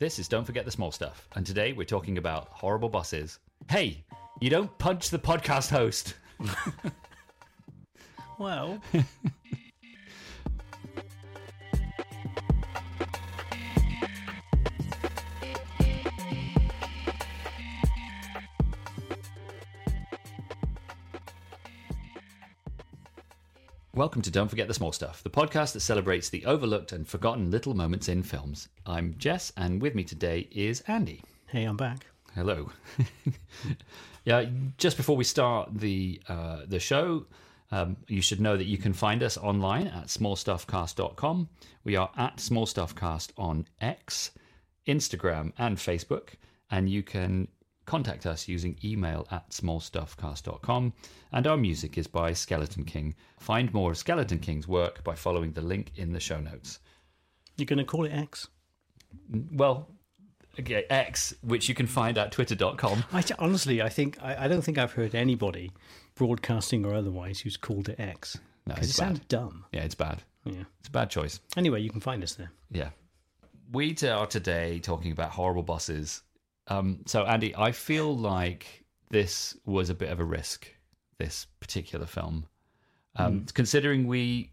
This is Don't Forget the Small Stuff, and today we're talking about horrible bosses. Hey, you don't punch the podcast host. Well, Welcome to Don't Forget the Small Stuff, the podcast that celebrates the overlooked and forgotten little moments in films. I'm Jess, and with me today is Andy. hey, I'm back. Hello. yeah, just before we start the uh, the show, um, you should know that you can find us online at smallstuffcast.com. We are at smallstuffcast on X, Instagram, and Facebook, and you can contact us using email at smallstuffcast.com. And our music is by Skeleton King. Find more of Skeleton King's work by following the link in the show notes. You're going to call it X? Well, okay, X, which you can find at twitter.com. I, honestly, I think I, I don't think I've heard anybody, broadcasting or otherwise, who's called it X. No, it sounds dumb. Yeah, it's bad. Yeah. It's a bad choice. Anyway, you can find us there. Yeah. We are today talking about horrible bosses. Um, so, Andy, I feel like this was a bit of a risk, this particular film. Um, Considering we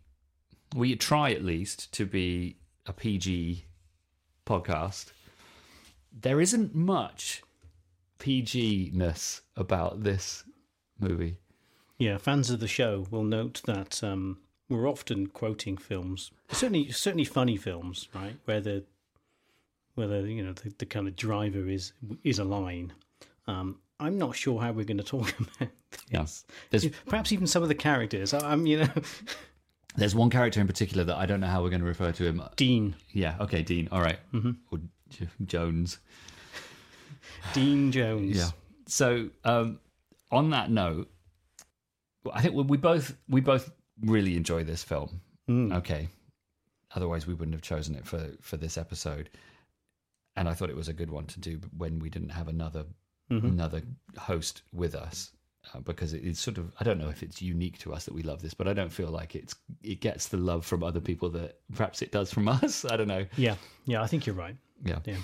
we try at least to be a PG podcast, there isn't much PG ness about this movie. Yeah, fans of the show will note that um, we're often quoting films, certainly certainly funny films, right, where the where the you know the, the kind of driver is is a line. Um, I'm not sure how we're going to talk about Yes. There's perhaps even some of the characters. I- I'm you know there's one character in particular that I don't know how we're going to refer to him. Dean Yeah. Okay, Dean. All right. Or J- Jones. Dean Jones. Yeah. So um, on that note, I think we- we both we both really enjoy this film. Okay. Otherwise, we wouldn't have chosen it for for this episode. And I thought it was a good one to do when we didn't have another another host with us. Uh, because it- it's sort of I don't know if it's unique to us that we love this, but I don't feel like it's it gets the love from other people that perhaps it does from us. I don't know. yeah, yeah. I think you're right. Yeah. Yeah.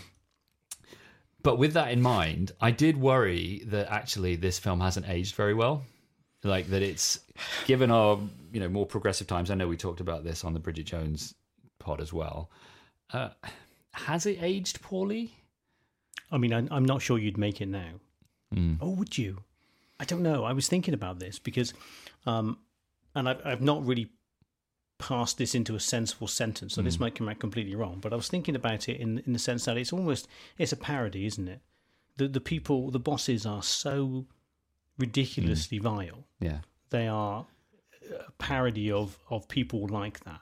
But with that in mind, I did worry that actually this film hasn't aged very well. Like that it's given our, you know, more progressive times. I know we talked about this on the Bridget Jones pod as well. Uh, has it aged poorly? I mean, I, I'm not sure you'd make it now. Hmm. Oh, would you? I don't know. I was thinking about this because, um, and I've, I've not really passed this into a sensible sentence, so this Hmm. might come out completely wrong. But I was thinking about it in in the sense that it's almost it's a parody, isn't it? The the people, the bosses are so ridiculously Hmm. vile. Yeah. They are a parody of of people like that.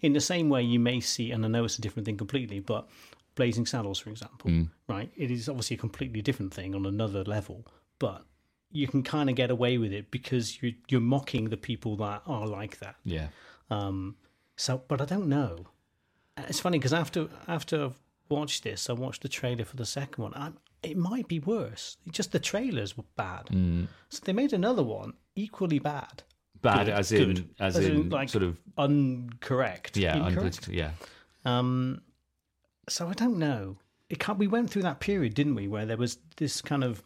In the same way, you may see, and I know it's a different thing completely, but Blazing Saddles, for example, right? It is obviously a completely different thing on another level, but you can kind of get away with it because you're you're mocking the people that are like that. Yeah. Um, so, but I don't know. It's funny because after after I've watched this, I watched the trailer for the second one. i it might be worse. Just the trailers were bad, so they made another one equally bad, Bad Good, as in good. as, As in, in, like, sort of uncorrect. yeah, incorrect. yeah. Um, so I don't know. It can't, we went through that period, didn't we, where there was this kind of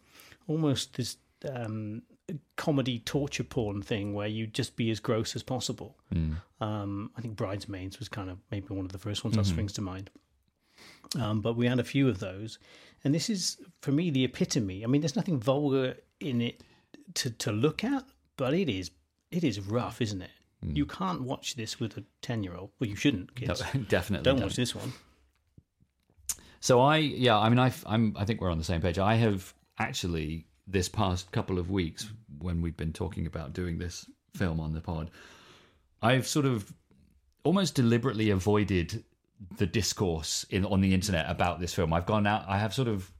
almost this um, comedy torture porn thing where you'd just be as gross as possible. Um, I think Bridesmaids was kind of maybe one of the first ones that springs to mind. Um, but we had a few of those, and this is for me the epitome. I mean, there's nothing vulgar in it to to look at, but it is it is rough, isn't it? Hmm. You can't watch this with a ten year old. Well, you shouldn't, No, definitely don't don't. watch this one. So I, yeah, I mean, I, I'm, I think we're on the same page. I have actually this past couple of weeks when we've been talking about doing this film on the pod, I've sort of almost deliberately avoided the discourse in on the internet about this film. I've gone out. I have sort of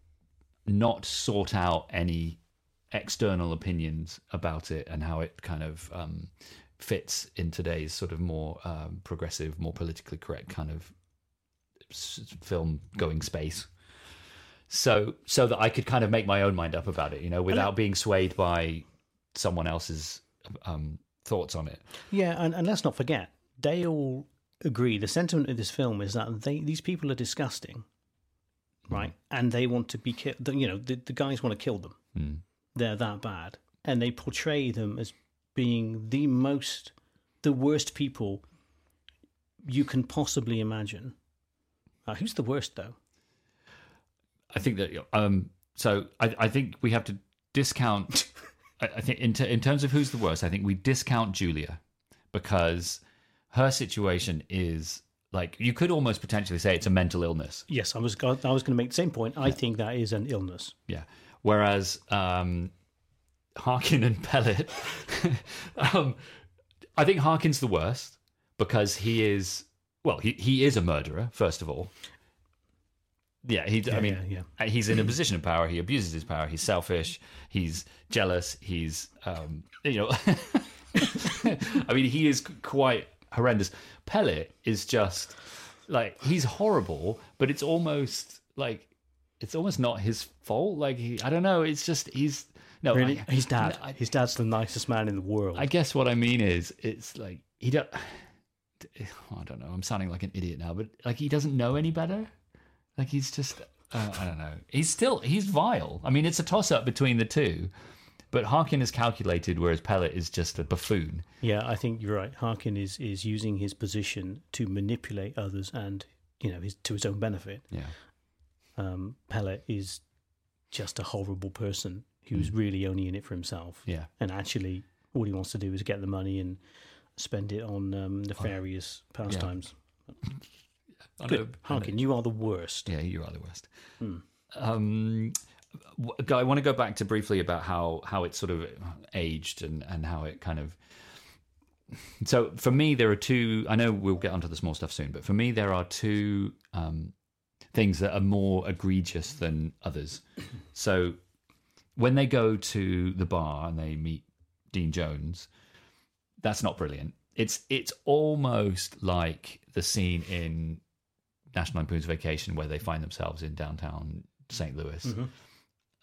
not sought out any external opinions about it and how it kind of um, fits in today's sort of more um, progressive, more politically correct kind of film going space. So, so that I could kind of make my own mind up about it, you know, without being swayed by someone else's um, thoughts on it. Yeah, and, and let's not forget, they all agree. The sentiment of this film is that they these people are disgusting. right? And they want to be killed. You know, the, the guys want to kill them. Mm. They're that bad, and they portray them as being the most, the worst people you can possibly imagine. Uh, who's the worst though? I think that um, so I, I think we have to discount. I, I think in, t- in terms of who's the worst, I think we discount Julia because her situation is like you could almost potentially say it's a mental illness. Yes, I was I was going to make the same point. I think that is an illness. Yeah. Whereas um, Harken and Pellitt, um, I think Harken's the worst because he is well, he he is a murderer first of all. Yeah, he. I mean, yeah, uh, he's in a position of power. He abuses his power. He's selfish. He's jealous. He's, um, you know, I mean, he is quite horrendous. Pellitt is just like he's horrible, but it's almost like it's almost not his fault. Like he, I don't know. It's just he's no. Really, I, his dad. I, his dad's the nicest man in the world. I guess what I mean is, it's like he don't. I don't know. I'm sounding like an idiot now, but like he doesn't know any better. Like he's just. Uh, I don't know. He's still he's vile. I mean, it's a toss up between the two. But Harken is calculated, whereas Pellitt is just a buffoon. Yeah, I think you're right. Harken is is using his position to manipulate others and you know his, to his own benefit. Yeah. Um, Pellitt is just a horrible person who's Mm. really only in it for himself. Yeah. and actually all he wants to do is get the money and spend it on um, nefarious pastimes. I Good. Harken, you are the worst. Yeah, you are the worst. Hmm. Um, I want to go back to briefly about how how it sort of aged and and how it kind of. So for me, there are two. I know we'll get onto the small stuff soon, but for me, there are two um, things that are more egregious than others. So when they go to the bar and they meet Dean Jones, that's not brilliant. It's it's almost like the scene in National Lampoon's Vacation where they find themselves in downtown St. Louis.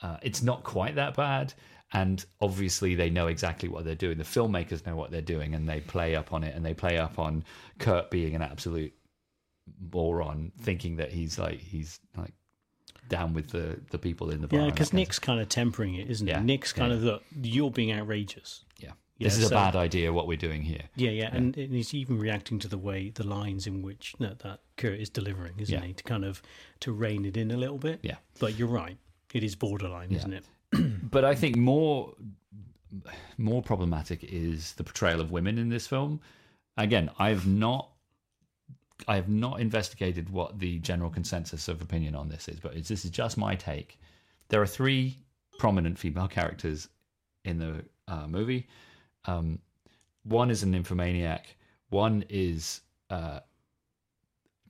Uh, it's not quite that bad, and obviously they know exactly what they're doing. The filmmakers know what they're doing, and they play up on it, and they play up on Kurt being an absolute moron, thinking that he's like he's like down with the the people in the bar. Yeah, because Nick's kind of tempering it, isn't Yeah, he? Nick's kind yeah. of the you're being outrageous. Yeah. Yeah, this is a so- bad idea, what we're doing here. Yeah, yeah, and, and he's even reacting to the way the lines in which that, that Kurt is delivering, isn't he? To kind of to rein it in a little bit. Yeah. But you're right, it is borderline, isn't it? But I think more more problematic is the portrayal of women in this film. Again, I've not I have not investigated what the general consensus of opinion on this is, but it's, this is just my take. There are three prominent female characters in the uh, movie. Um, one is an nymphomaniac. One is uh,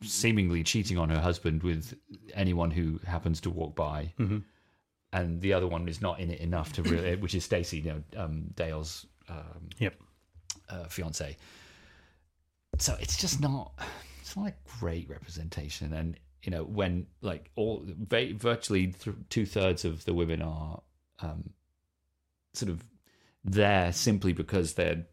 seemingly cheating on her husband with anyone who happens to walk by, Mhm. and the other one is not in it enough to really, which is Stacy, you know, um, Dale's um, Yep. uh, fiance. So it's just not, it's not a great representation, and you know when like all virtually th- two thirds of the women are um, sort of there simply because they're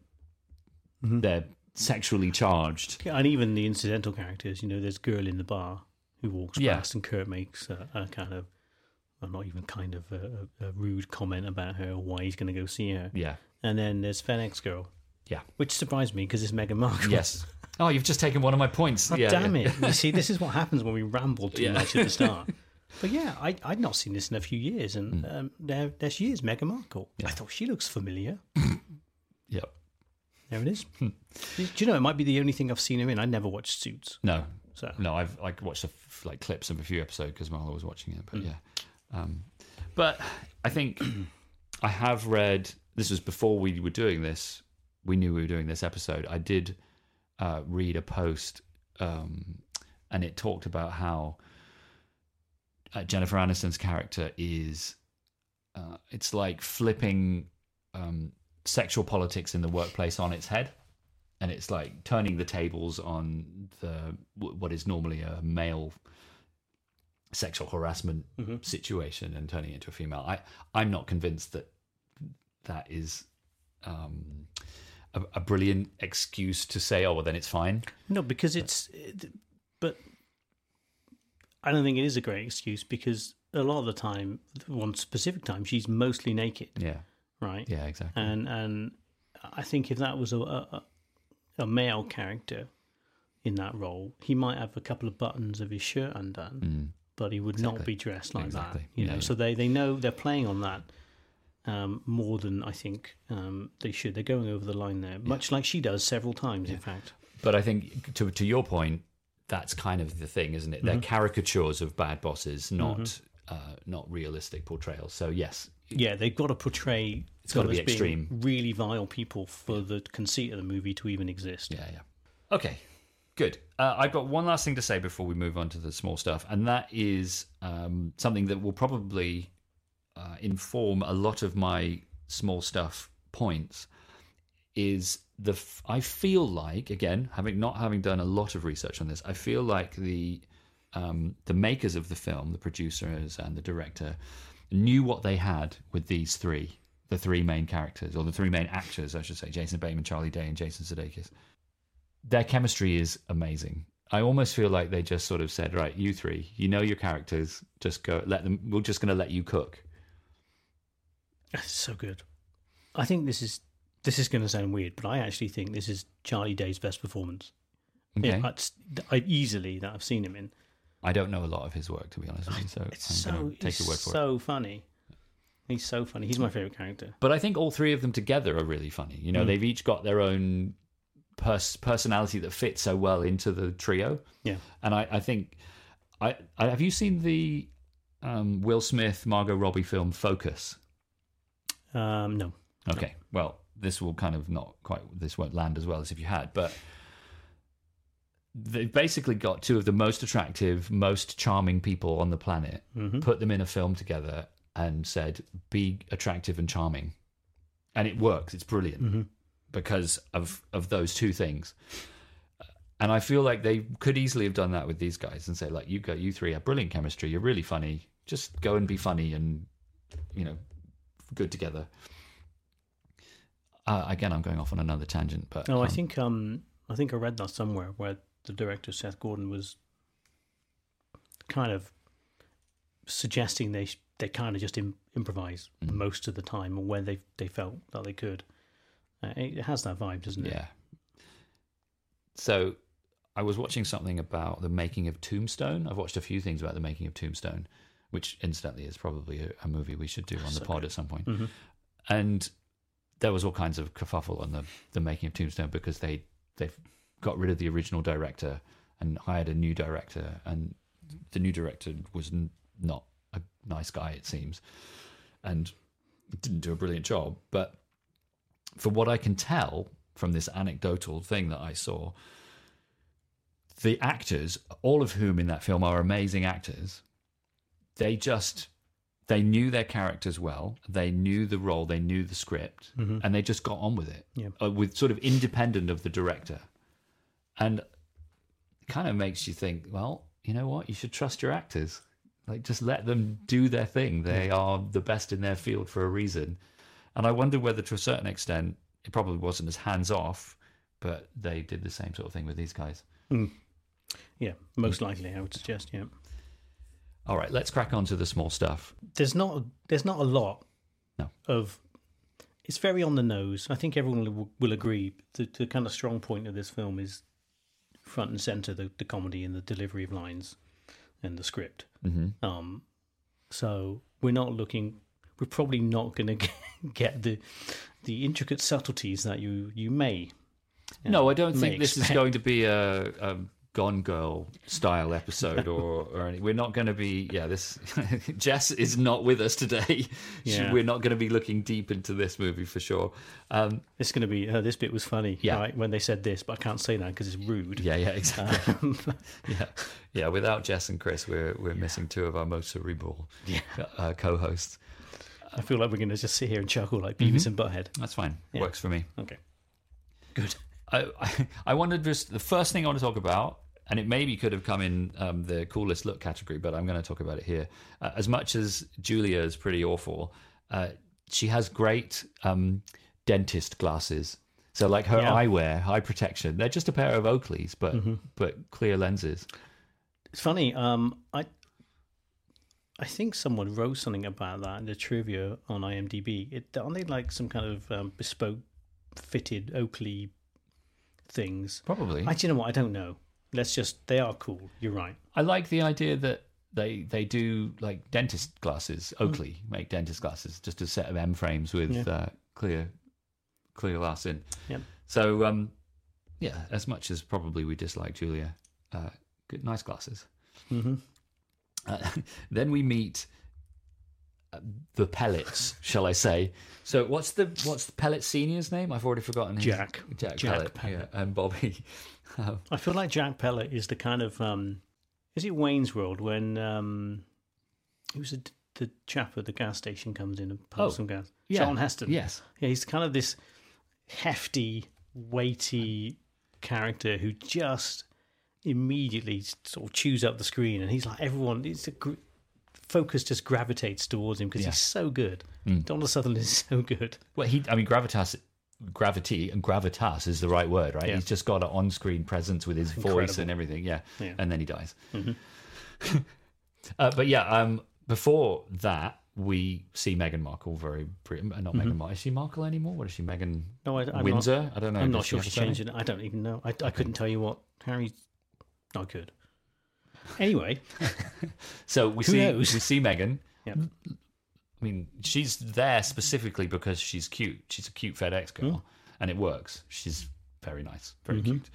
Mhm. they're sexually charged. Yeah, And even the incidental characters, you know, there's girl in the bar who walks Yeah. past, and Kurt makes a, a kind of, well, not even kind of a, a, rude comment about her, why he's going to go see her. Yeah. And then there's FedEx girl, Yeah. which surprised me because it's Meghan Markle. Yes. Oh, you've just taken one of my points. Oh, yeah. damn yeah. it. You see, this is what happens when we ramble too Yeah. much at the start. But yeah, I, I'd not seen this in a few years, and Hmm. um, there, there she is, Meghan Markle. I thought she looks familiar. Yep. There it is. Hmm. Do you know, it might be the only thing I've seen her in. I never watched Suits. No. So No, I've like watched a f- like clips of a few episodes because Marla was watching it. But yeah, um, but I think I have read. This was before we were doing this. We knew we were doing this episode. I did uh, read a post, um, and it talked about how uh, Jennifer Aniston's character is. Uh, it's like flipping um, sexual politics in the workplace on its head and it's like turning the tables on the what is normally a male sexual harassment Mhm. situation and turning it into a female. I I'm not convinced that that is um, a, a brilliant excuse to say, oh well, then it's fine. no, because it's, but I don't think it is a great excuse because a lot of the time, one specific time, she's mostly naked, Yeah, right? yeah, exactly. And and I think if that was a a, a male character in that role, he might have a couple of buttons of his shirt undone, mm. but he would not be dressed like Exactly. that. You Yeah, know, yeah. so they they know they're playing on that. Um, more than I think um, they should. They're going over the line there, much like she does several times, in fact. But I think to to your point, that's kind of the thing, isn't it? They're caricatures of bad bosses, not uh, not realistic portrayals. So yes, Yeah, they've got to portray It's gotta be extreme. really vile people for the conceit of the movie to even exist. yeah, yeah. Okay, good. Uh, I've got one last thing to say before we move on to the small stuff, and that is um, something that will probably uh, inform a lot of my small stuff points. Is the f- I feel like again having not having done a lot of research on this, I feel like the um, the makers of the film, the producers and the director, knew what they had with these three, the three main characters or the three main actors, I should say, Jason Bateman, Charlie Day, and Jason Sudeikis. Their chemistry is amazing. I almost feel like they just sort of said, "Right, you three, you know your characters. Just go. Let them. We're just going to let you cook." It's so good. I think this is this is going to sound weird, but I actually think this is Charlie Day's best performance. Okay. Yeah, it's, I, easily that I've seen him in. I don't know a lot of his work, to be honest with you, so It's I'm so take your word for it. so funny. He's so funny. He's my favorite character. But I think all three of them together are really funny. You know, they've each got their own pers- personality that fits so well into the trio. Yeah. And I, I think, I, I have you seen the um, Will Smith Margot Robbie film Focus? Um, no. Okay, well, this will kind of not quite. This won't land as well as if you had, but they've basically got two of the most attractive, most charming people on the planet, put them in a film together, and said, "Be attractive and charming," and it works. It's brilliant because of of those two things. And I feel like they could easily have done that with these guys and say, like, you go, you three have brilliant chemistry. You're really funny. Just go and be funny and, you know, good together. Uh, again, I'm going off on another tangent, but No, I um, think um, I think I read that somewhere where the director Seth Gordon was kind of suggesting they they kind of just Im- improvise Mm. most of the time, or when they they felt that they could. Uh, it has that vibe, doesn't it? yeah. So, I was watching something about the making of Tombstone. I've watched a few things about the making of Tombstone, which incidentally is probably a, a movie we should do on the pod at some point. Mhm. And there was all kinds of kerfuffle on the the making of Tombstone because they they've got rid of the original director and hired a new director, and the new director was n- not a nice guy, it seems, and didn't do a brilliant job. But for what I can tell from this anecdotal thing that I saw, the actors, all of whom in that film are amazing actors, they just they knew their characters well, they knew the role, they knew the script, and they just got on with it, Yeah. uh, with sort of independent of the director, and it kind of makes you think, well, you know what, you should trust your actors. Like, just let them do their thing. They are the best in their field for a reason. And I wonder whether, to a certain extent, it probably wasn't as hands off, but they did the same sort of thing with these guys. Yeah, most likely, I would suggest. Yeah, All right, let's crack on to the small stuff. there's not there's not a lot No. of. It's very on the nose. I think everyone will, will agree. The, the kind of strong point of this film is front and center the, the comedy and the delivery of lines and the script. Mm-hmm. Um, so we're not looking. We're probably not going to get the the intricate subtleties that you you may. No, I don't think this is going to be a, a Gone Girl style episode, or or any, we're not going to be. Yeah, this Jess is not with us today. She- Yeah. we're not going to be looking deep into this movie for sure. Um, It's going to be. Uh, this bit was funny. Yeah. Right, when they said this, but I can't say that because it's rude. yeah, yeah, exactly. Um, yeah, yeah. Without Jess and Chris, we're we're missing two of our most cerebral uh, co-hosts. I feel like we're going to just sit here and chuckle like Beavis Mm-hmm. and Butthead. That's fine. Yeah. Works for me. Okay. Good. I, I, I wanted just the first thing I want to talk about, and it maybe could have come in um, the coolest look category, but I'm going to talk about it here. Uh, as much as Julia is pretty awful, uh, she has great um, dentist glasses. So like her Yeah. eyewear, eye protection, they're just a pair of Oakleys, but but clear lenses. It's funny. Um, I I think someone wrote something about that in the trivia on IMDb. It aren't they like some kind of um, bespoke fitted Oakley things? Probably. I, do you know what? I don't know. Let's just. They are cool. You're right. I like the idea that they they do like dentist glasses. Oakley make dentist glasses, just a set of M frames with Yeah. uh, clear clear glass in. Yep. So um, yeah, as much as probably we dislike Julia, uh, good, nice glasses. Mm-hmm. Uh, then we meet uh, the Pellitts, shall I say? So what's the what's the Pellitt senior's name? I've already forgotten. his- Jack. Jack, Jack Pellitt, Pellitt. Yeah, and Bobby. Um, I feel like Jack Pellitt is the kind of um, is it Wayne's World when um, was the, the chap at the gas station comes in and pumps Oh, some gas. yeah. Charlton Heston. yes. Yeah, he's kind of this hefty, weighty character who just immediately sort of chews up the screen, and he's like everyone. It's a gr- focus just gravitates towards him because Yeah. he's so good. Mm. Donald Sutherland is so good. Well, he. I mean, gravitas, gravity, and gravitas is the right word, right? Yeah. He's just got an on-screen presence with his voice and everything. Yeah. Yeah. And then he dies. Mhm. uh, but yeah, um, before that, we see Meghan Markle very. Pre- uh, not Meghan Markle. Is she Markle anymore? What is she? Meghan No, I, I'm Windsor? Not, I don't know. I'm not sure she changed it. I don't even know. I, I couldn't tell you what Harry. I could. Anyway, So we Who see knows? we see Megan. Yep. I mean, she's there specifically because she's cute. She's a cute FedEx girl, Hmm. and it works. She's very nice, very Mm-hmm. cute.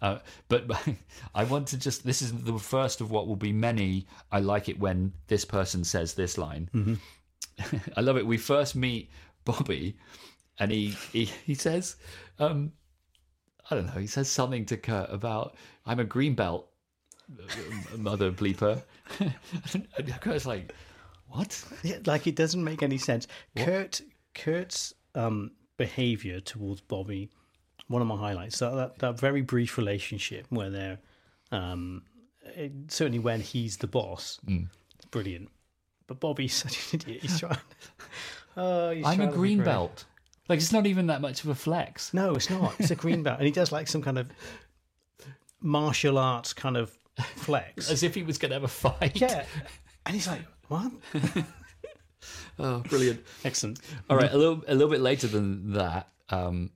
Uh, but I want to just this is the first of what will be many. I like it when this person says this line. Mm-hmm. I love it. We first meet Bobby, and he he, he says, um, I don't know. He says something to Kurt about I'm a green belt, mother bleeper. and Kurt's like, what? Yeah, like it doesn't make any sense. Kurt Kurt's um, behavior towards Bobby, one of my highlights. That that, that very brief relationship where they're um, it- certainly when he's the boss, it's brilliant. But Bobby's such an idiot. He's trying. Oh, he's I'm a trying be green belt. Like it's not even that much of a flex. No, it's not. It's a green belt, and he does like some kind of martial arts kind of flex. As if he was going to have a fight. yeah, and he's like, "What?" Oh, brilliant. Excellent. All right, a little a little bit later than that, um,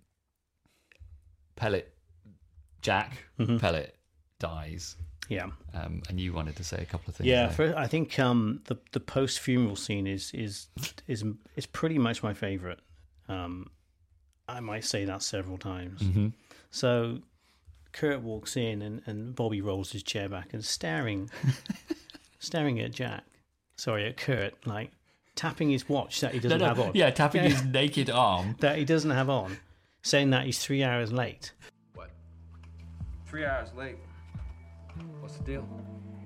Pellitt, Jack Mm-hmm. Pellitt dies, Yeah. um, and you wanted to say a couple of things. Yeah, for, I think um, the the post funeral scene is is is is pretty much my favorite. Um, I might say that several times. Mm-hmm. So, Kurt walks in and, and Bobby rolls his chair back and staring, staring at Jack. Sorry, at Kurt, like tapping his watch that he doesn't no, have on. yeah, tapping his naked arm. that he doesn't have on, saying that he's three hours late. What? Three hours late. What's the deal?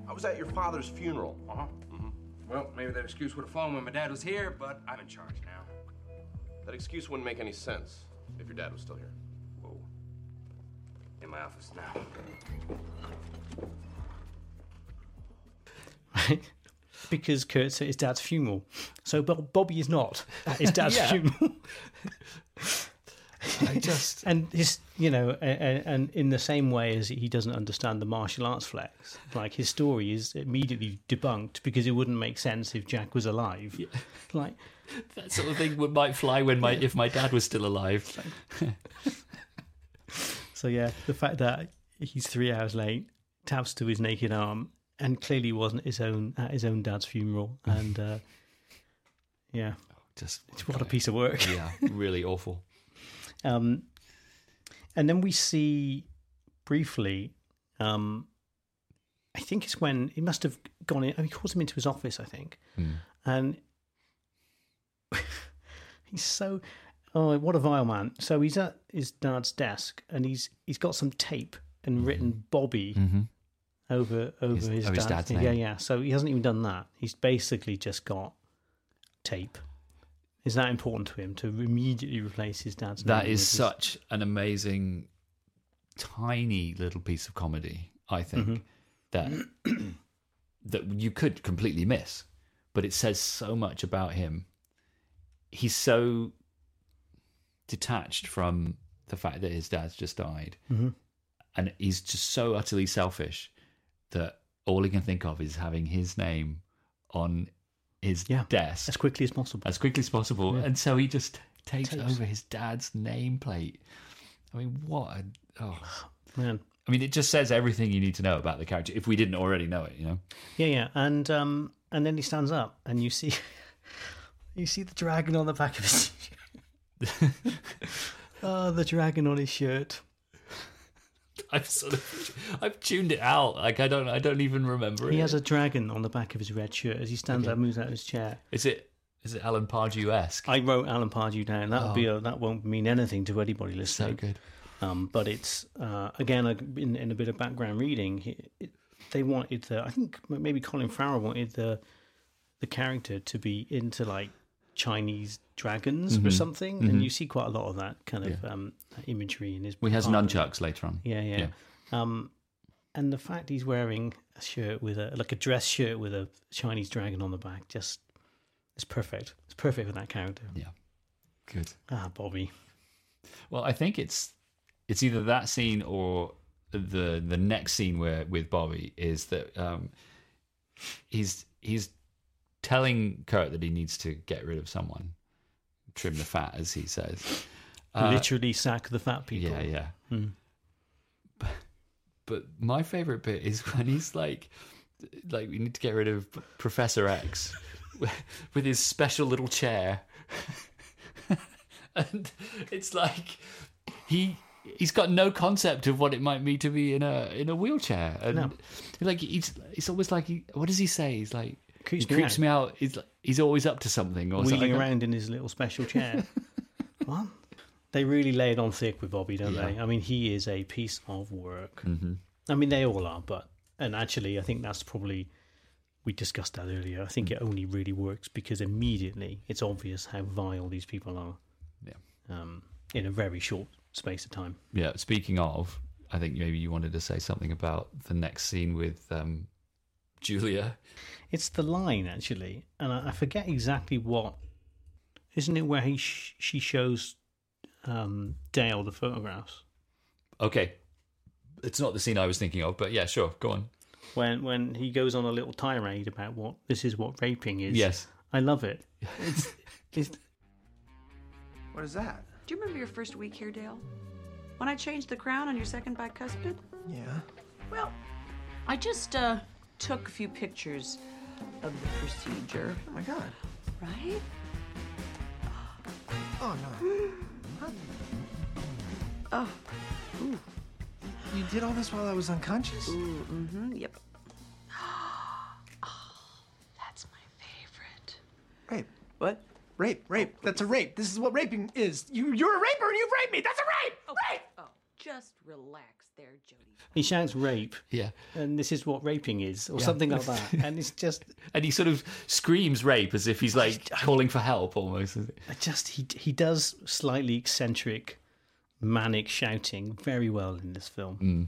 I was at your father's funeral. Uh huh. Mm-hmm. Well, maybe that excuse would have flown when my dad was here, but I'm in charge now. That excuse wouldn't make any sense if your dad was still here. Whoa. In my office now. right? Because Kurt's at his dad's funeral. So Bob, Bobby is not at his dad's Yeah. funeral. I just and his, you know, and, and in the same way as he doesn't understand the martial arts flex, like his story is immediately debunked because it wouldn't make sense if Jack was alive. Like, that sort of thing would might fly when my if my dad was still alive. so yeah, the fact that he's three hours late, taps to his naked arm, and clearly wasn't his own at his own dad's funeral, and uh, yeah, Just it's, what a piece of work. yeah, really awful. Um, and then we see briefly, um, I think it's when he must have gone in. I mean, he calls him into his office, I think, and he's so. Oh, what a vile man! So he's at his dad's desk, and he's he's got some tape and written Bobby over over His- his, dad's, dad's yeah, name. yeah. So he hasn't even done that. He's basically just got tape. Is that important to him to immediately replace his dad's name? That his- such an amazing, tiny little piece of comedy. I think mm-hmm. that that you could completely miss, but it says so much about him. He's so detached from the fact that his dad's just died, mm-hmm. and he's just so utterly selfish that all he can think of is having his name on his Yeah. desk as quickly as possible. as quickly as possible, and so he just takes over his dad's nameplate. I mean, what? A, oh, Man. I mean, it just says everything you need to know about the character if we didn't already know it. You know, Yeah, yeah, and um, and then he stands up, and you see, you see the dragon on the back of his. oh, the dragon on his shirt. I've sort of I've tuned it out. Like I don't I don't even remember it. He it. has a dragon on the back of his red shirt as he stands up, moves out of his chair. Is it is it Alan Pardew esque? I wrote Alan Pardew down. That'll be a, that won't mean anything to anybody listening. So good. Um, but it's uh, again a, in, in a bit of background reading. He, it, they wanted the I think maybe Colin Farrell wanted the the character to be into like Chinese dragons Mm-hmm. or something, and you see quite a lot of that kind of um, imagery in his. He has nunchucks later on. Yeah, yeah. Um, and the fact he's wearing a shirt with a like a dress shirt with a Chinese dragon on the back, just it's perfect. It's perfect for that character. Yeah. Good. Ah, Bobby. Well, I think it's it's either that scene or the the next scene where with Bobby is that um, he's he's telling Kurt that he needs to get rid of someone, trim the fat, as he says. Uh, Literally sack the fat people. Yeah, yeah. But, but my favorite bit is when he's like, like we need to get rid of Professor X with his special little chair, and it's like he he's got no concept of what it might mean to be in a in a wheelchair, and No. like he's it's almost like he what does he say? He's like. Creeps he me creeps out. me out. He's like, he's always up to something or Wheeling something. around in his little special chair. what? They really lay it on thick with Bobby, don't they? I mean, he is a piece of work. Mm-hmm. I mean, they all are, but and actually, I think that's probably we discussed that earlier. I think it only really works because immediately it's obvious how vile these people are. Yeah. Um, in a very short space of time. Yeah. Speaking of, I think maybe you wanted to say something about the next scene with um, Julia. It's the line actually, and I, I forget exactly what. Isn't it where he sh- she shows um, Dale the photographs Okay, it's not the scene I was thinking of, but yeah, sure, go on. when when he goes on a little tirade about what this is what raping is? Yes. I love it. It's, it's What is that? Do you remember your first week here, Dale? When I changed the crown on your second bicuspid? Yeah. Well, I just uh, took a few pictures of the procedure, Oh my god. right? Oh no. Oh, You did all this while I was unconscious? mm-hmm, yep. Oh, that's my favorite. Rape. What? Rape, rape. That's a rape. This is what raping is. You you're a raper and you've raped me. That's a rape! Rape! Oh, just relax there, Jody. He shouts rape, Yeah, and this is what raping is, or something like that. And it's just, and he sort of screams rape as if he's like calling for help, almost. I just he he does slightly eccentric, manic shouting very well in this film. Hmm.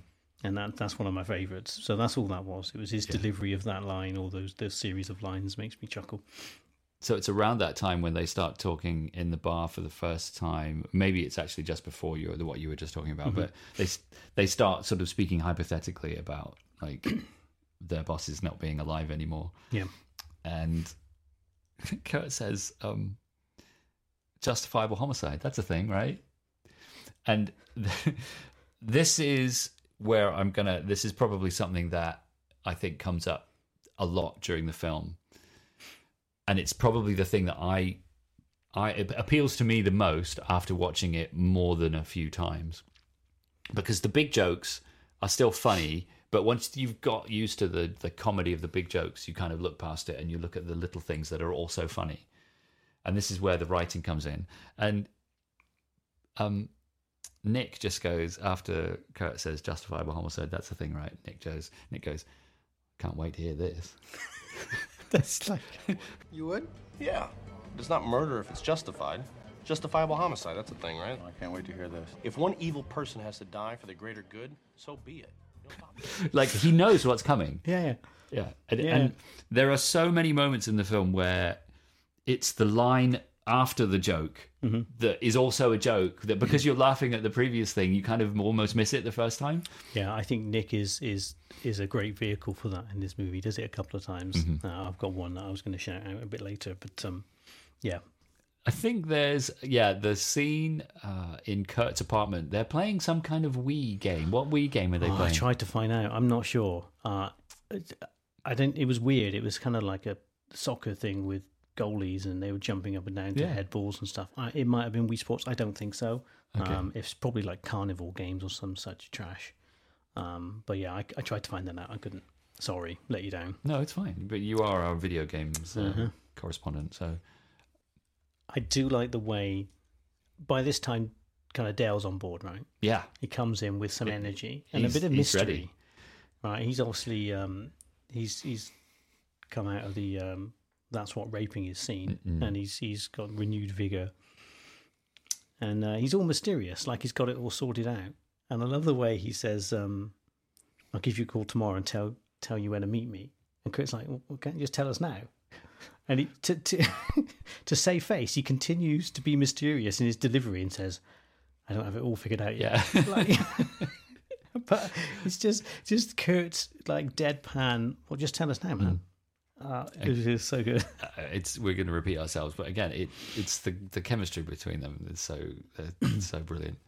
And that, that's one of my favourites. So that's all that was. It was his delivery of that line, all those those series of lines makes me chuckle. So it's around that time when they start talking in the bar for the first time. Maybe it's actually just before you what you were just talking about, but they they start sort of speaking hypothetically about like their bosses not being alive anymore. Yeah. and Kurt says, um, "Justifiable homicide. That's a thing, right?" And this is where I'm gonna. This is probably something that I think comes up a lot during the film, and it's probably the thing that I, I it appeals to me the most after watching it more than a few times, because the big jokes are still funny. But once you've got used to the, the comedy of the big jokes, you kind of look past it and you look at the little things that are also funny. And this is where the writing comes in. And um, Nick just goes after Kurt says justifiable homicide. That's the thing, right? Nick goes. Nick goes. Can't wait to hear this. That's like You would? Yeah. It's not murder if it's justified. Justifiable homicide, that's a thing, right? I can't wait to hear this. If one evil person has to die for the greater good, so be it. Like he knows what's coming. yeah, yeah. Yeah. And, Yeah. and there are so many moments in the film where it's the line after the joke Mm-hmm. that is also a joke that because you're laughing at the previous thing, you kind of almost miss it the first time. Yeah, I think Nick is is is a great vehicle for that in this movie. He does it a couple of times. Mm-hmm. Uh, I've got one that I was going to shout out a bit later, but um, yeah, I think there's yeah the scene uh, in Kurt's apartment. They're playing some kind of Wii game. What Wii game are they Oh, I tried to find out. I'm not sure. Uh, I don't. It was weird. It was kind of like a soccer thing with goalies, and they were jumping up and down to Yeah. head balls and stuff. I, it might have been Wii Sports. I don't think so. Okay. Um, it's probably like carnival games or some such trash. Um, but yeah, I, I tried to find that out. I couldn't. Sorry, let you down. no, it's fine. But you are our video games uh, Mhm. correspondent, so I do like the way. By this time, kind of Dale's on board, right? yeah, He comes in with some energy and a bit of he's mystery. ready. Right, he's obviously um, he's he's come out of the um, that's what raping is scene, and he's he's got renewed vigor, and uh, he's all mysterious, like he's got it all sorted out. And I love the way he says, um, "I'll give you a call tomorrow and tell tell you where to meet me." And Kurt's like, "Well, can't you just tell us now?" And he, to to to save face, he continues to be mysterious in his delivery and says, "I don't have it all figured out yet." yeah. like, but it's just just Kurt's like deadpan. Well, just tell us now, man. Uh, it is so good. Uh, it's we're going to repeat ourselves, but again, it it's the the chemistry between them is so uh, so brilliant.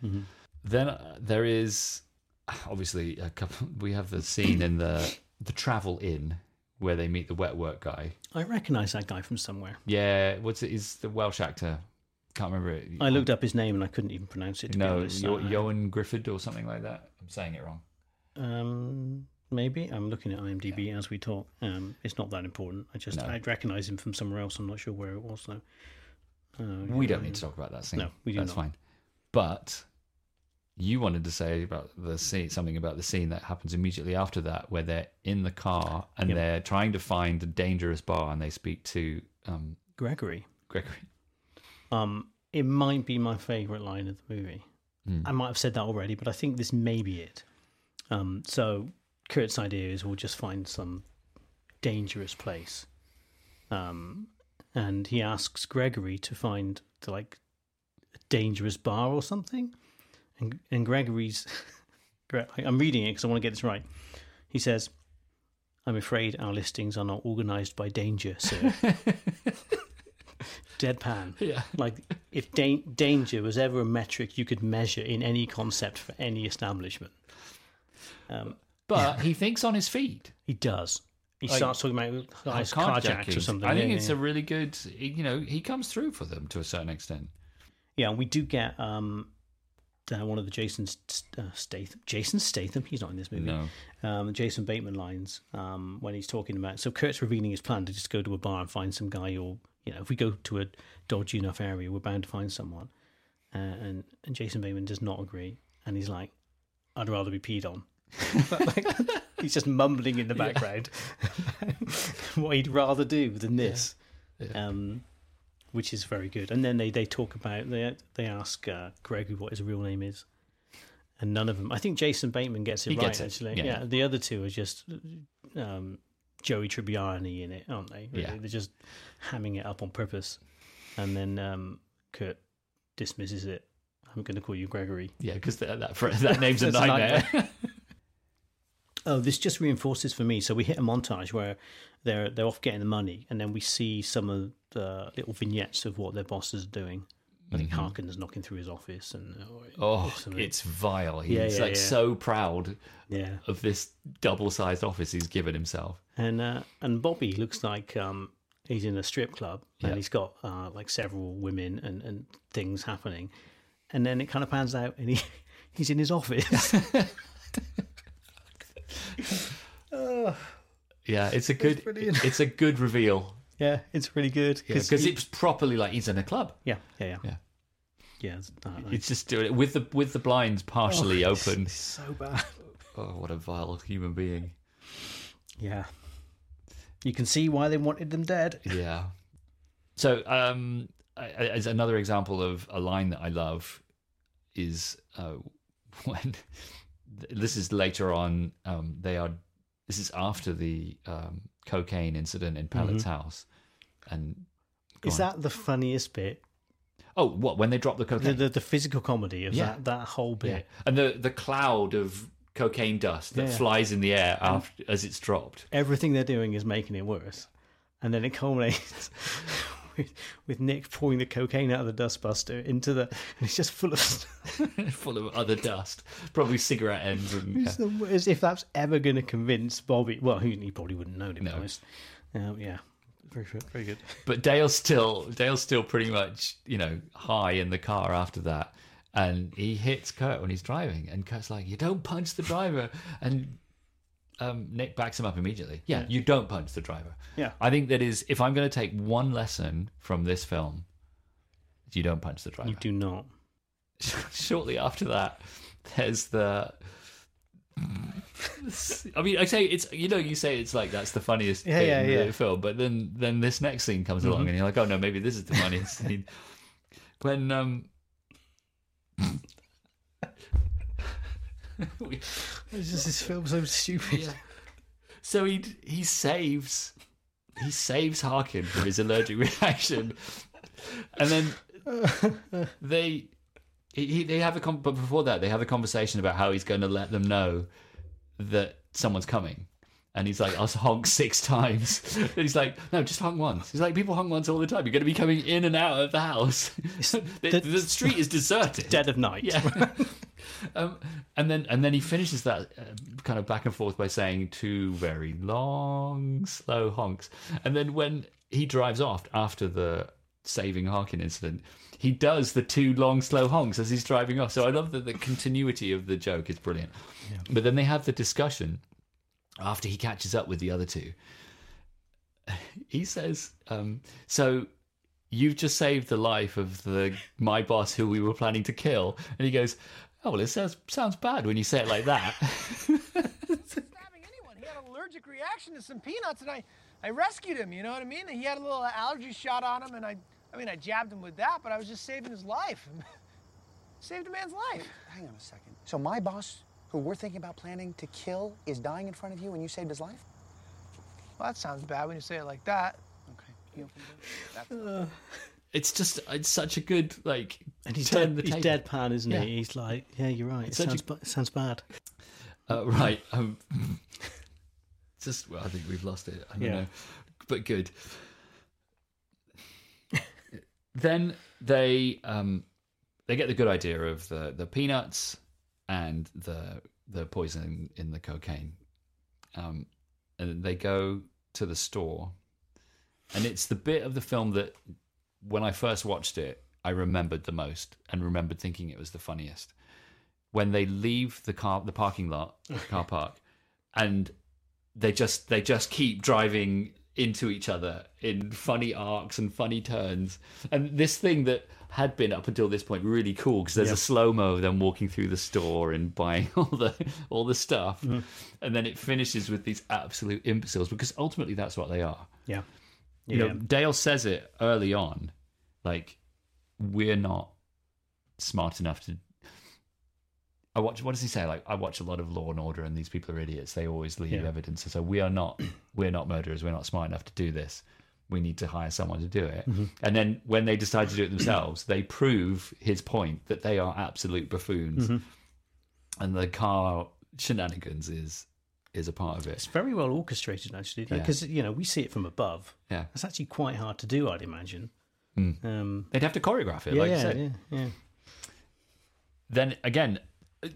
Then uh, there is obviously a couple. We have the scene in the the travel inn where they meet the wet work guy. I recognise that guy from somewhere. Yeah, what's it? Is the Welsh actor? Can't remember it. I looked up his name and I couldn't even pronounce it. No, Johan Griffith or something like that. I'm saying it wrong. um, maybe I'm looking at IMDb as we talk. Um, it's not that important. I just No. I recognise him from somewhere else. I'm not sure where it was though. Uh, We don't need to talk about that scene. No, we do That's not. fine. But you wanted to say about the scene something about the scene that happens immediately after that, where they're in the car and Yep. they're trying to find a dangerous bar, and they speak to um, Gregory. Gregory. Um, it might be my favourite line of the movie. Hmm. I might have said that already, but I think this may be it. Um, so Kurt's idea is we'll just find some dangerous place, um, and he asks Gregory to find to like a dangerous bar or something, and and Gregory's. I'm reading it because I want to get this right. He says, "I'm afraid our listings are not organised by danger, sir." Deadpan. Yeah. Like if da- danger was ever a metric you could measure in any concept for any establishment, um, But he thinks on his feet. he does. He Like, starts talking about Like carjacks or something. I think yeah, it's yeah. a really good. You know, he comes through for them to a certain extent. yeah. And we do get um, uh, one of the Jason St- uh, Statham. Jason Statham. He's not in this movie. No. Um, Jason Bateman lines um, when he's talking about. So Kurt's revealing his plan to just go to a bar and find some guy. Or you know, if we go to a dodgy enough area, we're bound to find someone. Uh, and and Jason Bateman does not agree, and he's like, "I'd rather be peed on." Like, he's just mumbling in the background what he'd rather do than this, Um, which is very good. And then they, they talk about they they ask uh, Gregory what his real name is, and none of them. I think Jason Bateman gets it He right. gets it, Actually, yeah. yeah. The other two are just um, Joey Tribbiani in it, aren't they? Really? Yeah. They're just hamming it up on purpose, and then um, Kurt dismisses it. I'm going to call you Gregory. Yeah, because that that, that name's a It's a nightmare. Oh, this just reinforces for me. So we hit a montage where they're they're off getting the money, and then we see some of the little vignettes of what their bosses are doing. I think Harken's knocking through his office, and Mm-hmm. oh, it's vile. He's Yeah, yeah, like yeah. so proud of this double-sized office he's given himself. and uh, and Bobby looks like um, he's in a strip club, and he's got uh, like several women and, and things happening, and then it kind of pans out, and he he's in his office. Yeah, it's a good. brilliant. It's a good reveal yeah, it's really good because he- it's properly like he's in a club. yeah, yeah, yeah, Yeah. yeah. It's, It's just doing it with the with the blinds partially Oh, open. so bad. Oh, what a vile human being. Yeah. You can see why they wanted them dead. Yeah. So, um, as another example of a line that I love is uh, when this is later on. Um, they are. This is after the um, cocaine incident in Pellitt's house, and Is on. that the funniest bit? Oh, what when they drop the The, cocaine? the, the physical comedy of Yeah. that, that whole yeah, bit. and the the cloud of cocaine dust that Yeah. flies in the air after as it's dropped. Everything they're doing is making it worse. And then it culminates with, with Nick pouring the cocaine out of the dustbuster into the. And it's just full of. full of other dust, probably cigarette ends. And, yeah. As if that's ever going to convince Bobby. Well, he, he probably wouldn't know, to be No. honest. Um, yeah. Very good. Very good. But Dale's still Dale's still pretty much you know high in the car after that, and he hits Kurt when he's driving, and Kurt's like, "You don't punch the driver," and um, Nick backs him up immediately. Yeah, you don't punch the driver. Yeah. I think that is if I'm going to take one lesson from this film, you don't punch the driver. You do not. Shortly after that, there's the. I mean, I say it's you know you say it's like that's the funniest Yeah, thing yeah, in yeah. Mm-hmm. the film, but then then this next scene comes along and you're like, oh no, maybe this is the funniest scene. When um, we- just this film so stupid. yeah. so he he saves he saves Harken from his allergic reaction, and then they he, he- they have a con- but before that they have a conversation about how he's going to let them know that someone's coming. And he's like, I'll honk six times. And he's like, no, just honk once. He's like, people honk once all the time. You're going to be coming in and out of the house. the, the street is deserted. Dead of night. Yeah. Um, and then and then he finishes that uh, kind of back and forth by saying two very long, slow honks. And then when he drives off after the saving Harken incident, he does the two long, slow honks as he's driving off. So I love that the continuity of the joke is brilliant. But then they have the discussion after he catches up with the other two. He says, um, "So." You've just saved the life of the my boss who we were planning to kill, and he goes, "Oh well, it sounds sounds bad when you say it like that." stabbing anyone. He had an allergic reaction to some peanuts, and I, I rescued him. You know what I mean? He had a little allergy shot on him, and I, I mean, I jabbed him with that, but I was just saving his life. Saved a man's life. Hang on a second. So my boss, who we're thinking about planning to kill, is dying in front of you and you saved his life? Well, that sounds bad when you say it like that. Okay. You open the door? It's just it's such a good like. And he's, dead, the he's deadpan, isn't Yeah. he? He's like, yeah, you're right. It such a- sounds, it sounds bad. Uh, right. Um, just well, I think we've lost it. I don't Yeah. know, but good. then they um, they get the good idea of the the peanuts and the the poison in the cocaine, um, and they go to the store, and it's the bit of the film that when I first watched it, I remembered the most and remembered thinking it was the funniest. When they leave the car the parking lot the car park and they just they just keep driving into each other in funny arcs and funny turns. And this thing that had been up until this point really cool because there's Yeah. a slow mo of them walking through the store and buying all the all the stuff. Mm-hmm. And then it finishes with these absolute imbeciles because ultimately that's what they are. Yeah. You know dale says it early on like we're not smart enough to I watch. What does he say? Like I watch a lot of Law and Order, and these people are idiots. They always leave Yeah. evidence. So we are not. We're not murderers. We're not smart enough to do this. We need to hire someone to do it. Mm-hmm. And then when they decide to do it themselves, they prove his point that they are absolute buffoons. Mm-hmm. And the car shenanigans is is a part of it. It's very well orchestrated, actually, Yeah. because you know we see it from above. Yeah, It's actually quite hard to do, I'd imagine. Hmm. Um, they'd have to choreograph it. yeah, like you yeah, said. yeah, yeah. then again,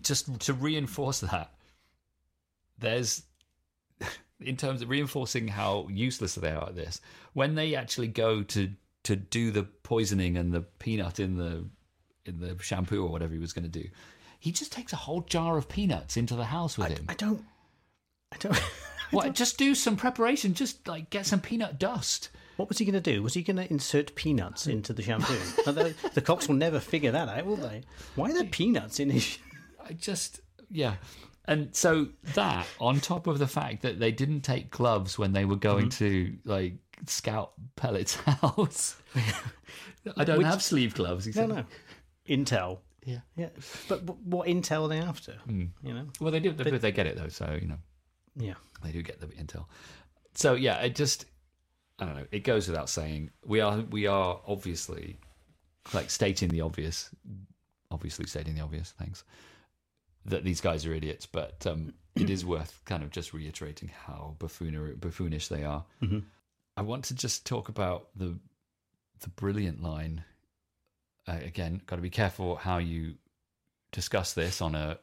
just to reinforce that, there's in terms of reinforcing how useless they are at this. When they actually go to to do the poisoning and the peanut in the in the shampoo or whatever he was going to do, he just takes a whole jar of peanuts into the house with him. I don't. I don't. What? Just do some preparation. Just like get some peanut dust. What was he going to do? Was he going to insert peanuts into the shampoo? The, the cops will never figure that out, will they? Why are there peanuts in his? I just yeah. And so that on top of the fact that they didn't take gloves when they were going to like scout Pellitt's house. I don't Which- have sleeve gloves. No, no. Intel. Yeah. Yeah, but, but what intel are they after? Hmm. You know. Well, they do. They, they get it though, so you know Yeah. they do get the intel. So yeah, it just I don't know. It goes without saying we are we are obviously like stating the obvious, obviously stating the obvious. Thanks. That these guys are idiots, but um, it is worth kind of just reiterating how buffooner, buffoonish they are. I want to just talk about the the brilliant line. Uh, again, got to be careful how you discuss this on a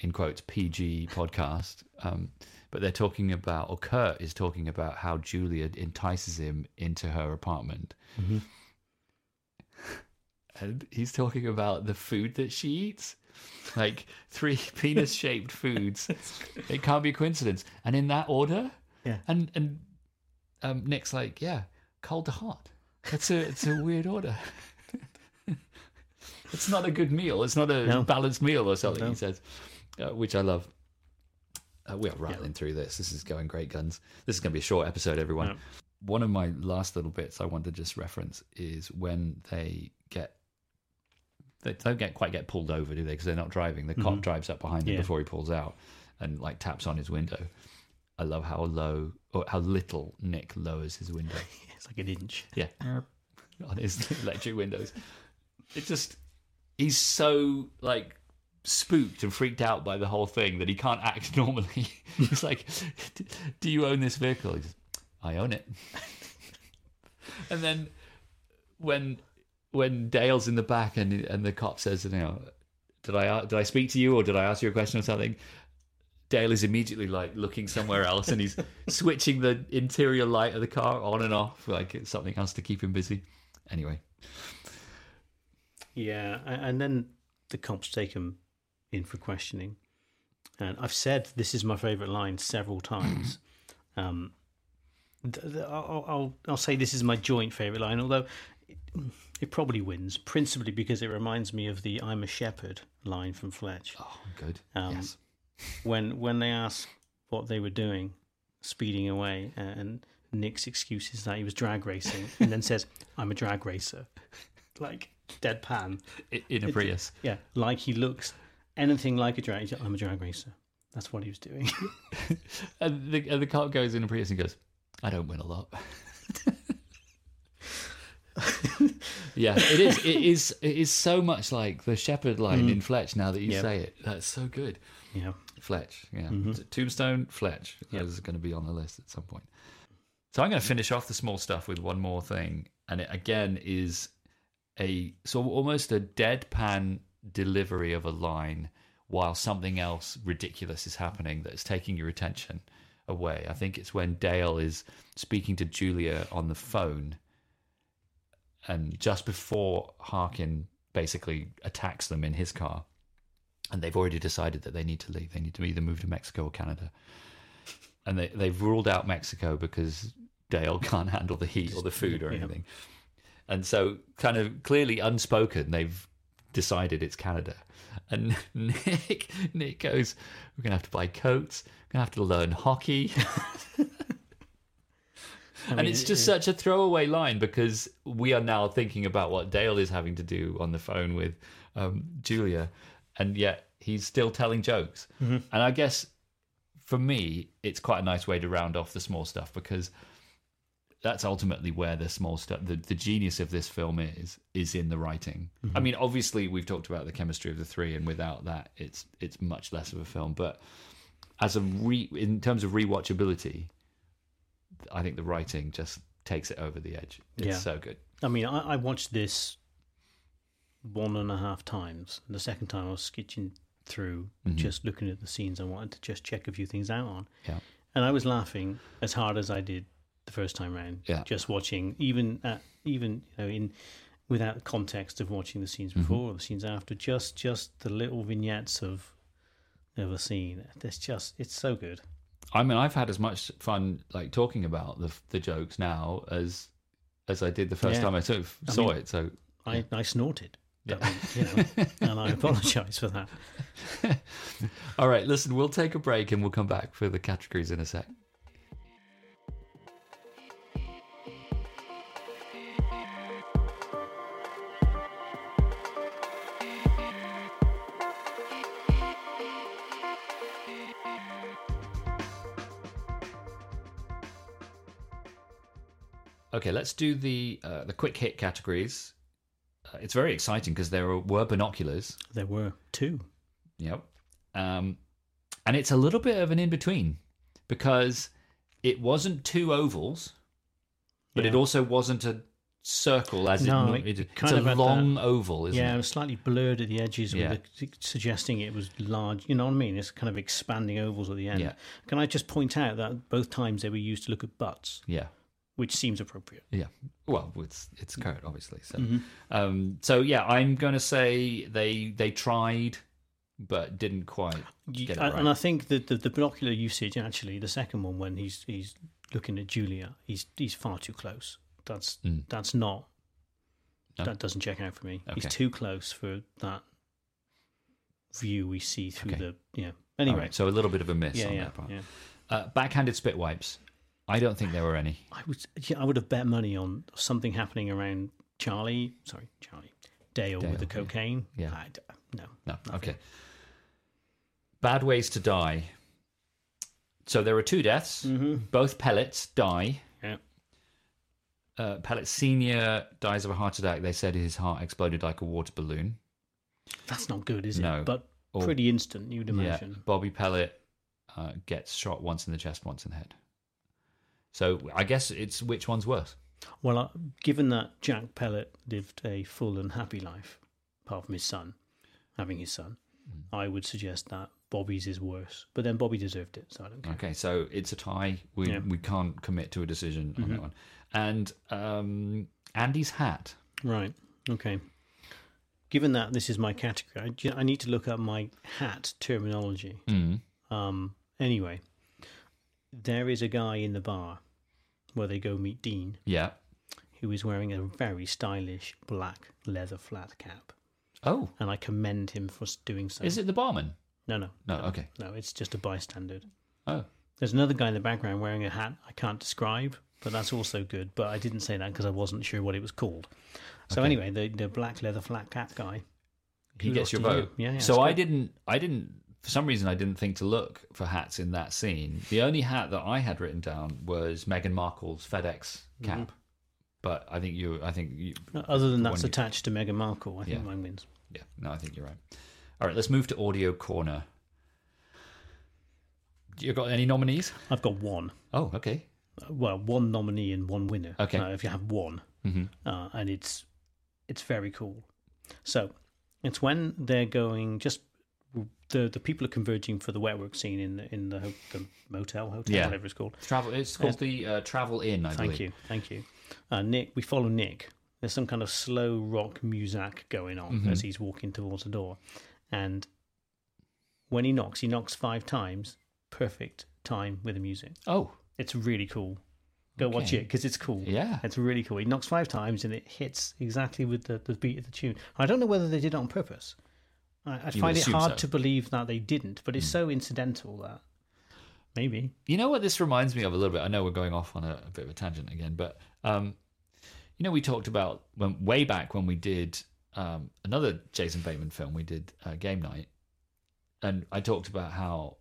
in quotes PG podcast. Um, but they're talking about, or Kurt is talking about how Julia entices him into her apartment. And he's talking about the food that she eats. Like three penis shaped foods. It can't be a coincidence. And in that order? Yeah. And and um, Nick's like, yeah, cold to hot. That's a it's a weird order. it's not a good meal. It's not a No. balanced meal or something. No. He says, uh, which I love. Uh, we are rattling through this. This is going great guns. This is going to be a short episode, everyone. Yeah. One of my last little bits I want to just reference is when they get they don't get quite get pulled over, do they? Because they're not driving. The cop drives up behind him Yeah. before he pulls out and like taps on his window. I love how low or how little Nick lowers his window. It's like an inch. Yeah, on his electric windows. It just he's so like spooked and freaked out by the whole thing that he can't act normally. he's like, "Do you own this vehicle?" He says, "I own it." and then when when Dale's in the back and and the cop says, "You know, did I did I speak to you or did I ask you a question or something?" Dale is immediately like looking somewhere else and he's switching the interior light of the car on and off like it's something else to keep him busy. Anyway, Yeah, and then the cops take him in for questioning. And I've said this is my favourite line several times. um, th- th- I'll, I'll, I'll say this is my joint favourite line, although it, it probably wins, principally because it reminds me of the "I'm a shepherd" line from Fletch. oh, good. Um, yes. when when they ask what they were doing, speeding away, and Nick's excuse is that he was drag racing, and then says, "I'm a drag racer," like deadpan. In a Prius. Yeah, like he looks anything like a drag. I'm a drag racer. That's what he was doing. And the, and the cop goes in a Prius and goes, I don't win a lot. yeah, it is. It is. It is so much like the Shepherd line mm. in Fletch. Now that you Yep. say it, that's so good. yeah, Fletch, yeah. Mm-hmm. Tombstone, Fletch. Those are going to be on the list at some point. So I'm going to finish off the small stuff with one more thing, and it again is a so almost a deadpan delivery of a line while something else ridiculous is happening that's taking your attention away. I think it's when Dale is speaking to Julia on the phone, and just before Harken basically attacks them in his car, and they've already decided that they need to leave. They need to either move to Mexico or Canada. And they, they've ruled out Mexico because Dale can't handle the heat or the food or Yeah. anything. And so, kind of clearly unspoken, they've decided it's Canada. And Nick, Nick goes, "We're gonna have to buy coats. We're gonna have to learn hockey." and mean, it's just it- such a throwaway line because we are now thinking about what Dale is having to do on the phone with um, Julia, and yet he's still telling jokes. Mm-hmm. And I guess for me, it's quite a nice way to round off the small stuff because that's ultimately where the small stuff, the, the genius of this film is, is in the writing. Mm-hmm. I mean, obviously, we've talked about the chemistry of the three, and without that, it's it's much less of a film. But as a re, in terms of rewatchability, I think the writing just takes it over the edge. It's Yeah. so good. I mean, I, I watched this one and a half times. And the second time I was sketching through, just looking at the scenes I wanted to just check a few things out on. Yeah. And I was laughing as hard as I did the first time round. Yeah. Just watching, even at, even you know, in without the context of watching the scenes Mm-hmm. before or the scenes after, just just the little vignettes of of a scene. It's just it's so good. I mean, I've had as much fun like talking about the the jokes now as as I did the first Yeah. time I sort of I saw mean- it. So I, I snorted. Mean, you know, and I apologise for that. All right, listen, we'll take a break and we'll come back for the categories in a sec. Okay, let's do the uh, the quick hit categories. uh, it's very exciting because there were binoculars. There were two. Yep. Um, and it's a little bit of an in between because it wasn't two ovals, but it also wasn't a circle as No, it, it it- kind it's of a long oval, isn't yeah, it it? was slightly blurred at the edges, Yeah. with the, suggesting it was large. You know what I mean? It's kind of expanding ovals at the end. Yeah. Can I just point out that both times they were used to look at butts, Yeah. Which seems appropriate. Yeah. Well, it's it's Kurt, obviously. So, Mm-hmm. um, so yeah, I'm going to say they they tried, but didn't quite You- get it and- right. And I think that the, the binocular usage, actually, the second one when he's he's looking at Julia, he's he's far too close. That's Mm. that's not. No? That doesn't check out for me. He's too close for that view we see through Okay. the yeah. Anyway, right, so a little bit of a miss yeah, on yeah, that part. yeah. Uh, backhanded spit wipes. I don't think there were any. I would yeah, I would have bet money on something happening around Charlie. Sorry, Charlie Dale, Dale, with the cocaine. Yeah. I d- no, No. nothing. Okay. Bad ways to die. So there are two deaths. Both Pellitts die. Yeah. Uh, Pellitt Senior dies of a heart attack. They said his heart exploded like a water balloon. That's not good, is No. it? But Or- pretty instant, you'd Yeah. Bobby Pellitt uh, gets shot once in the chest, once in the head. So I guess it's which one's worse. Well, uh, given that Jack Pellitt lived a full and happy life, apart from his son, having his son, Hmm. I would suggest that Bobby's is worse. But then Bobby deserved it, so I don't care. Okay, so it's a tie. We Yeah. we can't commit to a decision on that one. And um, Andy's hat. Right. Okay. Given that this is my category, I, I need to look up my hat terminology. Mm. Um, anyway, there is a guy in the bar where they go meet Dean Yeah. who is wearing a very stylish black leather flat cap. Oh, And I commend him for s- doing so. is it the barman? No, no. No, okay. No, it's just a bystander. Oh, There's another guy in the background wearing a hat I can't describe, but that's also good. But I didn't say that because I wasn't sure what it was called. So Okay. anyway, the, the black leather flat cap guy. he Kudos gets your to you. vote. Yeah, yeah, so it's I didn't. I didn't. For some reason, I didn't think to look for hats in that scene. The only hat that I had written down was Meghan Markle's FedEx cap. Mm-hmm. But I think you. I think you. Other than that's you- attached to Meghan Markle, I think Yeah. mine wins. Yeah. No, I think you're right. All right. Let's move to audio corner. You got any nominees? I've got one. Oh, okay. Well, one nominee and one winner. Okay. Uh, if you have one, hmm uh, and it's it's very cool. So it's when they're going just the the people are converging for the wet work scene in the in the, ho- the motel hotel Yeah. whatever it's called. Travel. It's called the uh, Travel Inn. I Thank believe. you, thank you. Uh, Nick, we follow Nick. There's some kind of slow rock music going on Mm-hmm. as he's walking towards the door, and when he knocks, he knocks five times. Perfect time with the music. Oh, It's really cool. Go watch it because it's cool. Yeah. it's really cool. He knocks five times and it hits exactly with the, the beat of the tune. I don't know whether they did it on purpose. I, I find it hard so. To believe that they didn't, but it's so incidental that maybe. You know what this reminds me of a little bit? I know we're going off on a, a bit of a tangent again, but um, you know, we talked about when way back when we did um, another Jason Bateman film, we did uh, Game Night, and I talked about how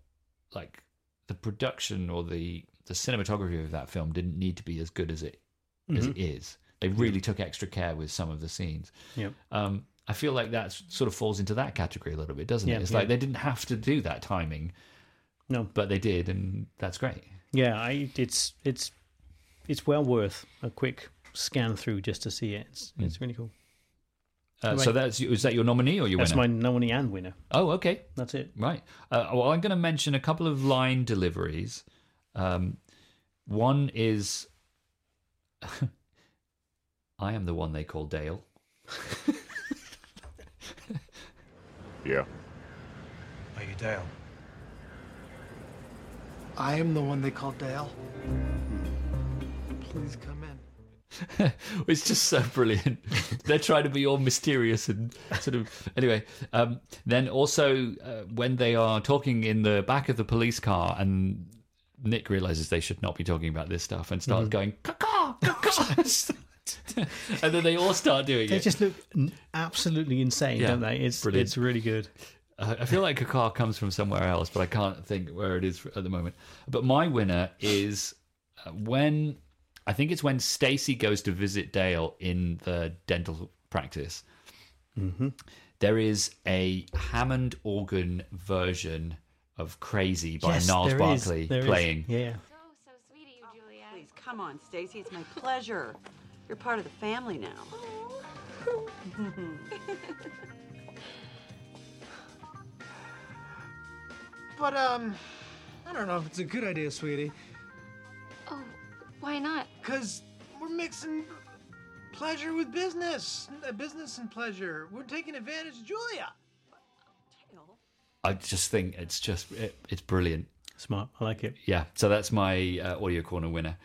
like the production or the the cinematography of that film didn't need to be as good as it as it is. They really took extra care with some of the scenes. Yep. Um, I feel like that sort of falls into that category a little bit, doesn't Yeah, it? It's yeah. like they didn't have to do that timing, No, but they did, and that's great. yeah, I, it's it's it's well worth a quick scan through just to see it. It's, Hmm. it's really cool. Uh, Right. So that's is that your nominee or your That's winner? my nominee and winner. Oh, okay, That's it. right. Uh, well, I'm going to mention a couple of line deliveries. Um, one is, "I am the one they call Dale." Yeah. Are you Dale? I am the one they call Dale. Please come in. it's just so brilliant. They're trying to be all mysterious and sort of. Anyway, um, then also uh, when they are talking in the back of the police car, and Nick realizes they should not be talking about this stuff and starts going caca, caca. and then they all start doing They it. They just look absolutely insane, Yeah, don't they? It's brilliant. it's really good. Uh, I feel like a car comes from somewhere else, but I can't think where it is at the moment. But my winner is uh, when I think it's when Stacy goes to visit Dale in the dental practice. Mm-hmm. There is a Hammond organ version of "Crazy" by Yes, Gnarls there is. Barkley There is. playing. Yeah. So, so sweet of you, Julia. Oh, please, come on, Stacy. It's my pleasure. You're part of the family now. But, um, I don't know if it's a good idea, sweetie. Oh, why not? Because we're mixing pleasure with business. Uh, Business and pleasure. We're taking advantage of Julia. I just think it's just it, it's brilliant. Smart. I like it. Yeah, so that's my uh, audio corner winner.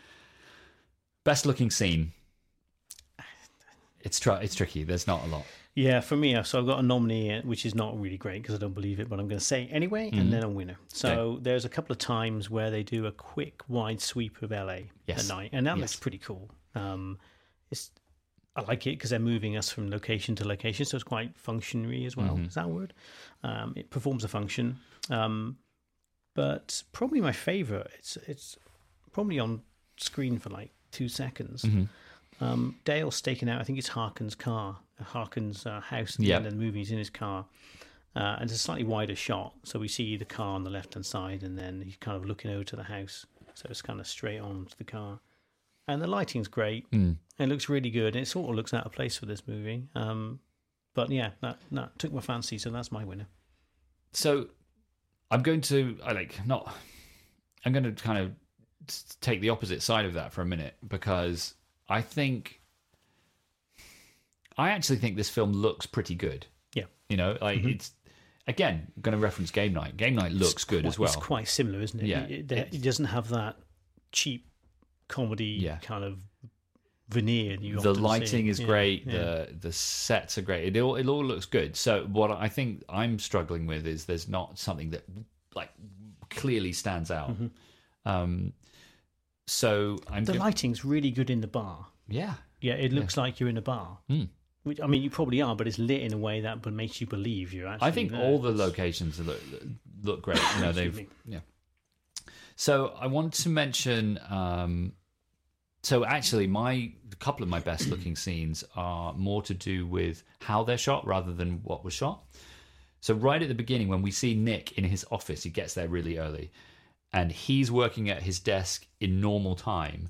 Best looking scene. It's tr- it's tricky. There's not a lot. Yeah, for me, so I've got a nominee, uh, which is not really great because I don't believe it, but I'm going to say anyway, Mhm. and then a winner. So there's a couple of times where they do a quick wide sweep of LA Yes. at night, and that Yes. looks pretty cool. Um, it's I like it because they're moving us from location to location, so it's quite functionary as well. Mhm. Is that a word? Um, it performs a function, um, but probably my favorite. It's it's probably on screen for like two seconds. Mhm. Um, Dale's staking out. I think it's Harken's car, Harken's uh, house. At the Yep. end of the movie, he's in his car, uh, and it's a slightly wider shot, so we see the car on the left hand side, and then he's kind of looking over to the house, so it's kind of straight on to the car. And the lighting's great. Mm. It looks really good. It sort of looks out of place for this movie. Um, but yeah, that that took my fancy, so that's my winner. So I'm going to I like not. I'm going to kind of take the opposite side of that for a minute because I think I actually think this film looks pretty good. Yeah. You know, like Mhm. it's again going to reference Game Night. Game Night looks It's good quite- as well. It's quite similar, isn't it? Yeah, It, it, it doesn't have that cheap comedy Yeah. kind of veneer. You the often see. lighting is Yeah, great. yeah. The the sets are great. It all it all looks good. So what I think I'm struggling with is there's not something that like clearly stands out. Mhm. Um, so I'm the go- lighting's really good in the bar. Yeah. Yeah, it looks like you're in a bar. Mm. Which I mean, you probably are, but it's lit in a way that makes you believe you're actually. I think there. all the locations look look great. You know, they've yeah. So I want to mention. Um, so actually, my a couple of my best looking scenes are more to do with how they're shot rather than what was shot. So right at the beginning, when we see Nick in his office, he gets there really early, and he's working at his desk in normal time,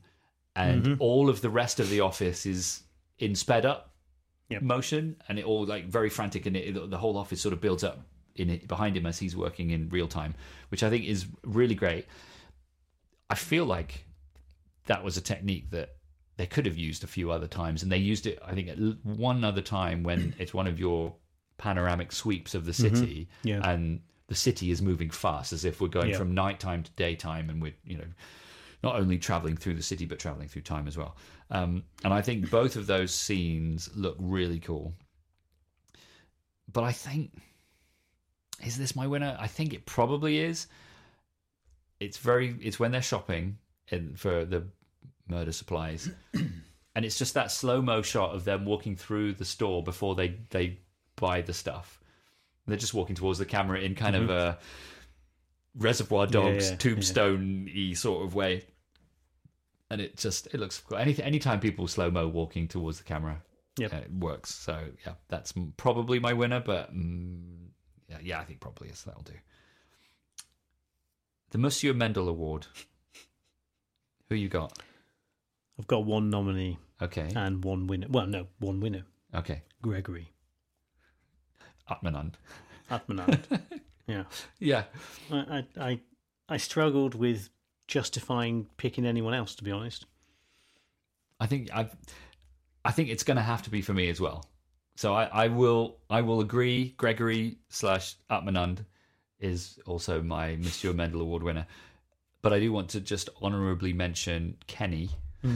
and Mhm. all of the rest of the office is in sped up Yep. motion, and it all like very frantic, and it, the whole office sort of builds up in it behind him as he's working in real time, which I think is really great. I feel like that was a technique that they could have used a few other times, and they used it, I think, at one other time when it's one of your panoramic sweeps of the Mhm. city, Yeah. and the city is moving fast, as if we're going Yeah. from nighttime to daytime, and we're you know not only traveling through the city but traveling through time as well. Um, and I think both of those scenes look really cool. But I think is this my winner? I think it probably is. It's very it's when they're shopping in, for the murder supplies. and it's just that slow mo shot of them walking through the store before they they buy the stuff. They're just walking towards the camera in kind of Mhm. a Reservoir Dogs yeah, tombstone y sort of way. And it just it looks cool. Any anytime people slow mo walking towards the camera, Yep. uh, it works. So yeah, that's probably my winner. But mm, yeah, yeah, I think probably is that'll do. The Monsieur Mendel Award. Who you got? I've got one nominee Okay. and one winner. Well, no, one winner. Okay. Gregory Atmanand. Atmanand. yeah, Yeah. I, I, I, struggled with justifying picking anyone else. To be honest, I think I've, I think it's going to have to be for me as well. So I, I will I will agree. Gregory slash Atmanand is also my Monsieur Mendel Award winner, but I do want to just honourably mention Kenny.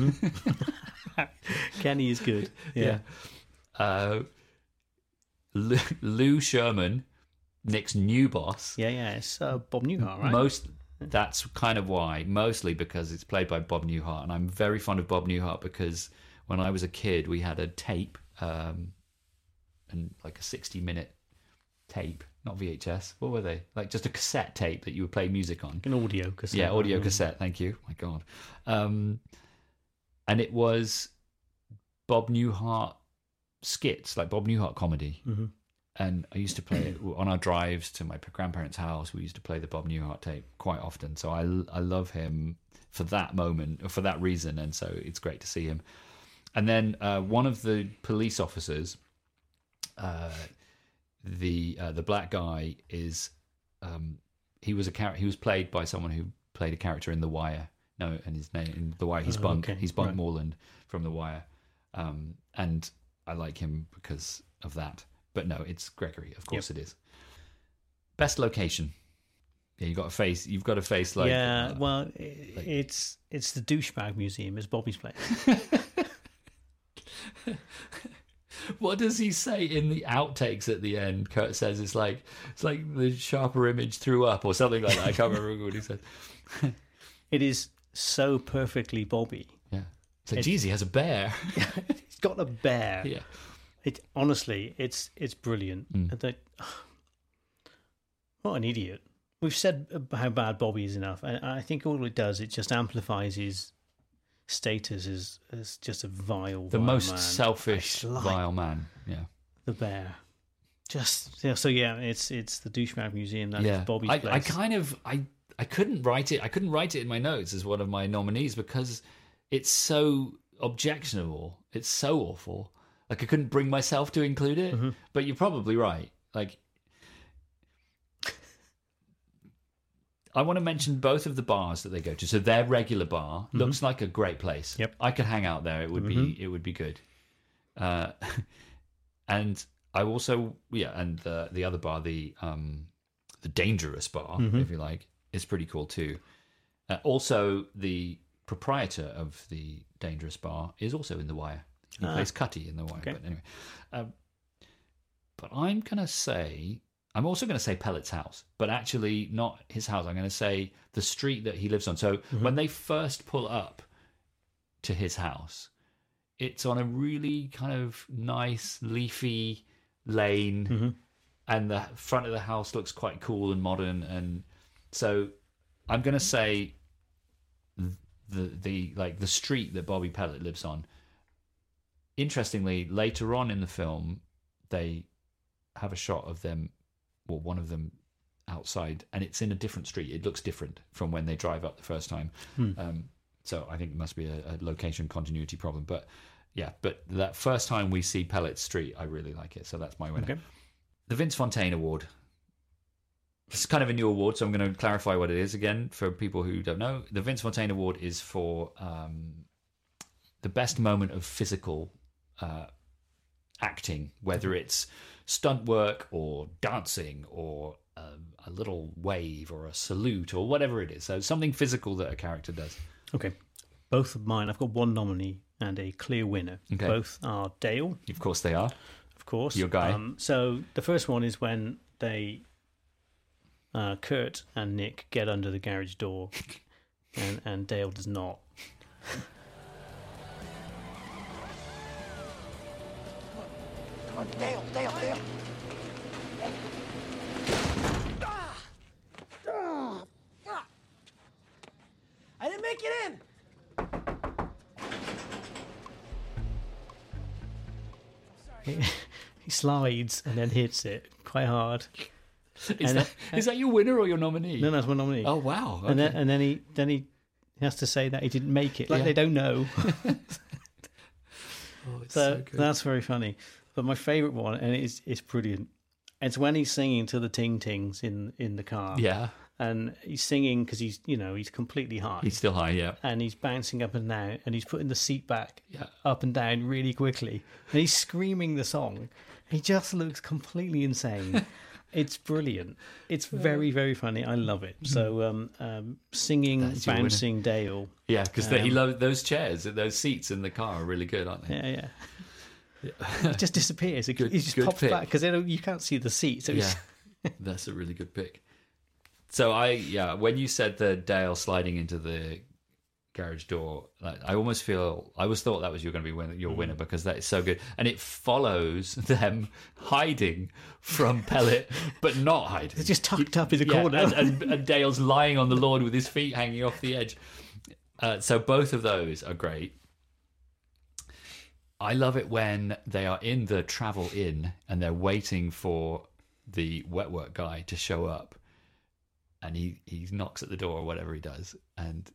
Kenny is good. Yeah, Uh, Lou, Lou Sherman, Nick's new boss. yeah, yeah. It's uh, Bob Newhart, right? Most that's kind of why, mostly because it's played by Bob Newhart, and I'm very fond of Bob Newhart because when I was a kid, we had a tape, um, and like a 60 minute tape, not VHS. What were they? Like just a cassette tape that you would play music on. An audio cassette. Yeah, audio cassette. Thank you. My God. Um, and it was Bob Newhart skits like Bob Newhart comedy. Mhm. And I used to play it on our drives to my grandparents' house. We used to play the Bob Newhart tape quite often. So I, I love him for that moment, or for that reason. And so it's great to see him. And then uh, one of the police officers, uh, the uh, the black guy, is um, he was a char- he was played by someone who played a character in The Wire. No, and his name in The Wire. He's Oh, Bunk. okay, He's Bunk right. Moreland from The Wire, um, and I like him because of that. But no, it's Gregory. Of course, it is. Best location. Yeah, you got a face. You've got a face like yeah, uh, well, i it's it's the douchebag museum. Is Bobby's place. What does he say in the outtakes at the end? Kurt says it's like it's like the sharper image threw up or something like that. I can't remember what he said. it is so perfectly Bobby. It's like, geez, he has a bear. He's got a bear. Yeah. It honestly, it's it's brilliant. Mm. And that- what an idiot. We've said how bad Bobby is enough, and I think all it does it just amplifies his status as as just a vile, the vile most man. selfish, like vile man. Yeah. the bear. Just yeah, so yeah, it's it's the douchebag museum. That's yeah. Bobby's I, place. I kind of I I couldn't write it. I couldn't write it in my notes as one of my nominees because it's so objectionable. It's so awful. Like I couldn't bring myself to include it. Mm-hmm. But you're probably right. Like I want to mention both of the bars that they go to. So their regular bar looks like a great place. Mm-hmm. Yep. I could hang out there. It would be Mhm. it would be good. Uh, and I also yeah, and the the other bar, the um the dangerous bar, Mhm. if you like, is pretty cool too. Uh, also, the proprietor of the dangerous bar is also in the Wire. He Ah. plays Cutty in the Wire. Okay. But anyway, um, but I'm gonna say I'm also gonna say Pellitt's house, but actually not his house. I'm gonna say the street that he lives on. So Mm-hmm. when they first pull up to his house, it's on a really kind of nice leafy lane Mm-hmm. and the front of the house looks quite cool and modern and so i'm going to say the the like the street that bobby Pellitt lives on interestingly later on in the film they have a shot of them well one of them outside and it's in a different street it looks different from when they drive up the first time Hmm. um, so i think it must be a, a location continuity problem but yeah but that first time we see Pellitt street i really like it so that's my winner Okay. the Vince Fontaine Award. It's kind of a new award, so I'm going to clarify what it is again for people who don't know. The Vince Fontaine Award is for um, the best moment of physical uh, acting, whether it's stunt work or dancing or um, a little wave or a salute or whatever it is. So something physical that a character does. Okay. Both of mine, I've got one nominee and a clear winner. Okay. Both are Dale, Of course, they are. of course. Your guy. Um, so the first one is when they, uh, Kurt and Nick get under the garage door, and, and Dale does not. Come on, Dale, Dale, Dale. I didn't make it in. He slides and then hits it quite hard. Is, And- that, is that your winner or your nominee? No, that's my nominee. Oh, wow. And then and then he then he has to say that he didn't make it, like Yeah. they don't know. Oh, it's so so good. that's very funny. But my favourite one, and it's it's brilliant. It's when he's singing to the Ting Tings in in the car. Yeah. and he's singing because he's you know he's completely high. He's still high, yeah. and he's bouncing up and down, and he's putting the seat back Yeah. up and down really quickly, and he's screaming the song. He just looks completely insane. it's brilliant. It's very very funny. I love it. So um, um, singing, That's your winner. bouncing Dale. Yeah, because he Um, loves those chairs, those seats in the car are really good, aren't they? Yeah, yeah. it just disappears. It, Good- he just good pops pick. back because you can't see the seat. So Yeah, that's a really good pick. So I, yeah, when you said the Dale sliding into the garage door, like, I almost feel I always thought that was you're going to be win- your Mm. winner because that is so good, and it follows them hiding from Pellitt, but not hiding. They're just tucked up in the Yeah, corner. and, and, and Dale's lying on the lawn with his feet hanging off the edge. Uh, so both of those are great. I love it when they are in the travel inn and they're waiting for the wet work guy to show up, and he he knocks at the door or whatever he does, and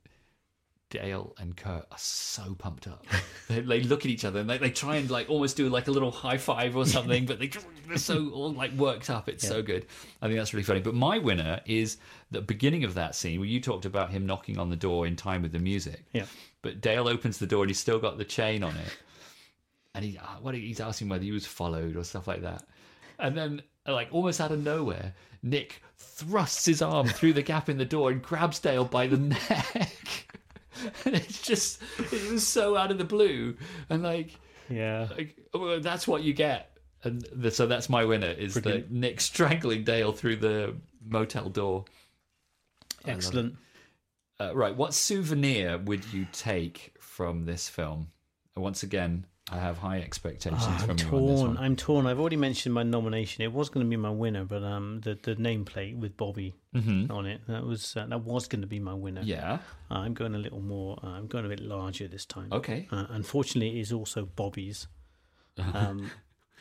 Dale and Kurt are so pumped up. they, they look at each other and they, they try and like almost do like a little high five or something, but they they're so all like worked up. It's so good. I think that's really funny. But my winner is the beginning of that scene where you talked about him knocking on the door in time with the music. Yeah. But Dale opens the door and he's still got the chain on it, and he uh, what he's asking whether he was followed or stuff like that, and then like almost out of nowhere, Nick thrusts his arm through the gap in the door and grabs Dale by the neck. and it's just it was so out of the blue and like Yeah. like well, that's what you get and the, so that's my winner is the Nick strangling Dale through the motel door. It. Excellent. Uh, right, what souvenir would you take from this film? And Once again, I have high expectations Oh, I'm from you on this torn. I'm torn. I've already mentioned my nomination. It was going to be my winner, but um, the the nameplate with Bobby Mhm. on it that was uh, that was going to be my winner. Yeah. Uh, I'm going a little more. Uh, I'm going a bit larger this time. Okay. Uh, unfortunately, it is also Bobby's. Um,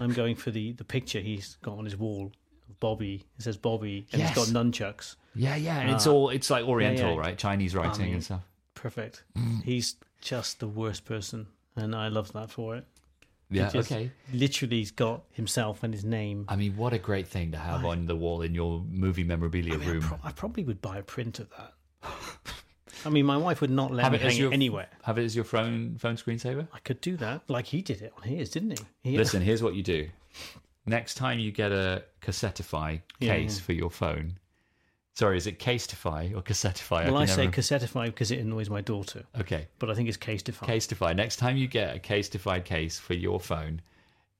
I'm going for the the picture he's got on his wall. of Bobby. It says Bobby, and Yes. he's got nunchucks. Yeah, yeah, and it's Uh, all it's like Oriental, yeah, yeah. right? Chinese writing mean, and stuff. Perfect. He's just the worst person, and I love that for it. He Yeah, just okay. Literally, he's got himself and his name. I mean, what a great thing to have on the wall in your movie memorabilia I, mean, I, room. pro- I probably would buy a print of that. I mean, my wife would not let have me it hang your it anywhere. Have it as your phone phone screensaver. I could do that, like he did it on his, didn't he? he Listen, here's what you do. Next time you get a Cassettify case yeah. for your phone. Sorry, is it Casetify or Cassettify? well, I, can say never- Cassettify because it annoys my daughter, Okay. but I think it's Casetify. Casetify. Next time you get a Casetify case for your phone,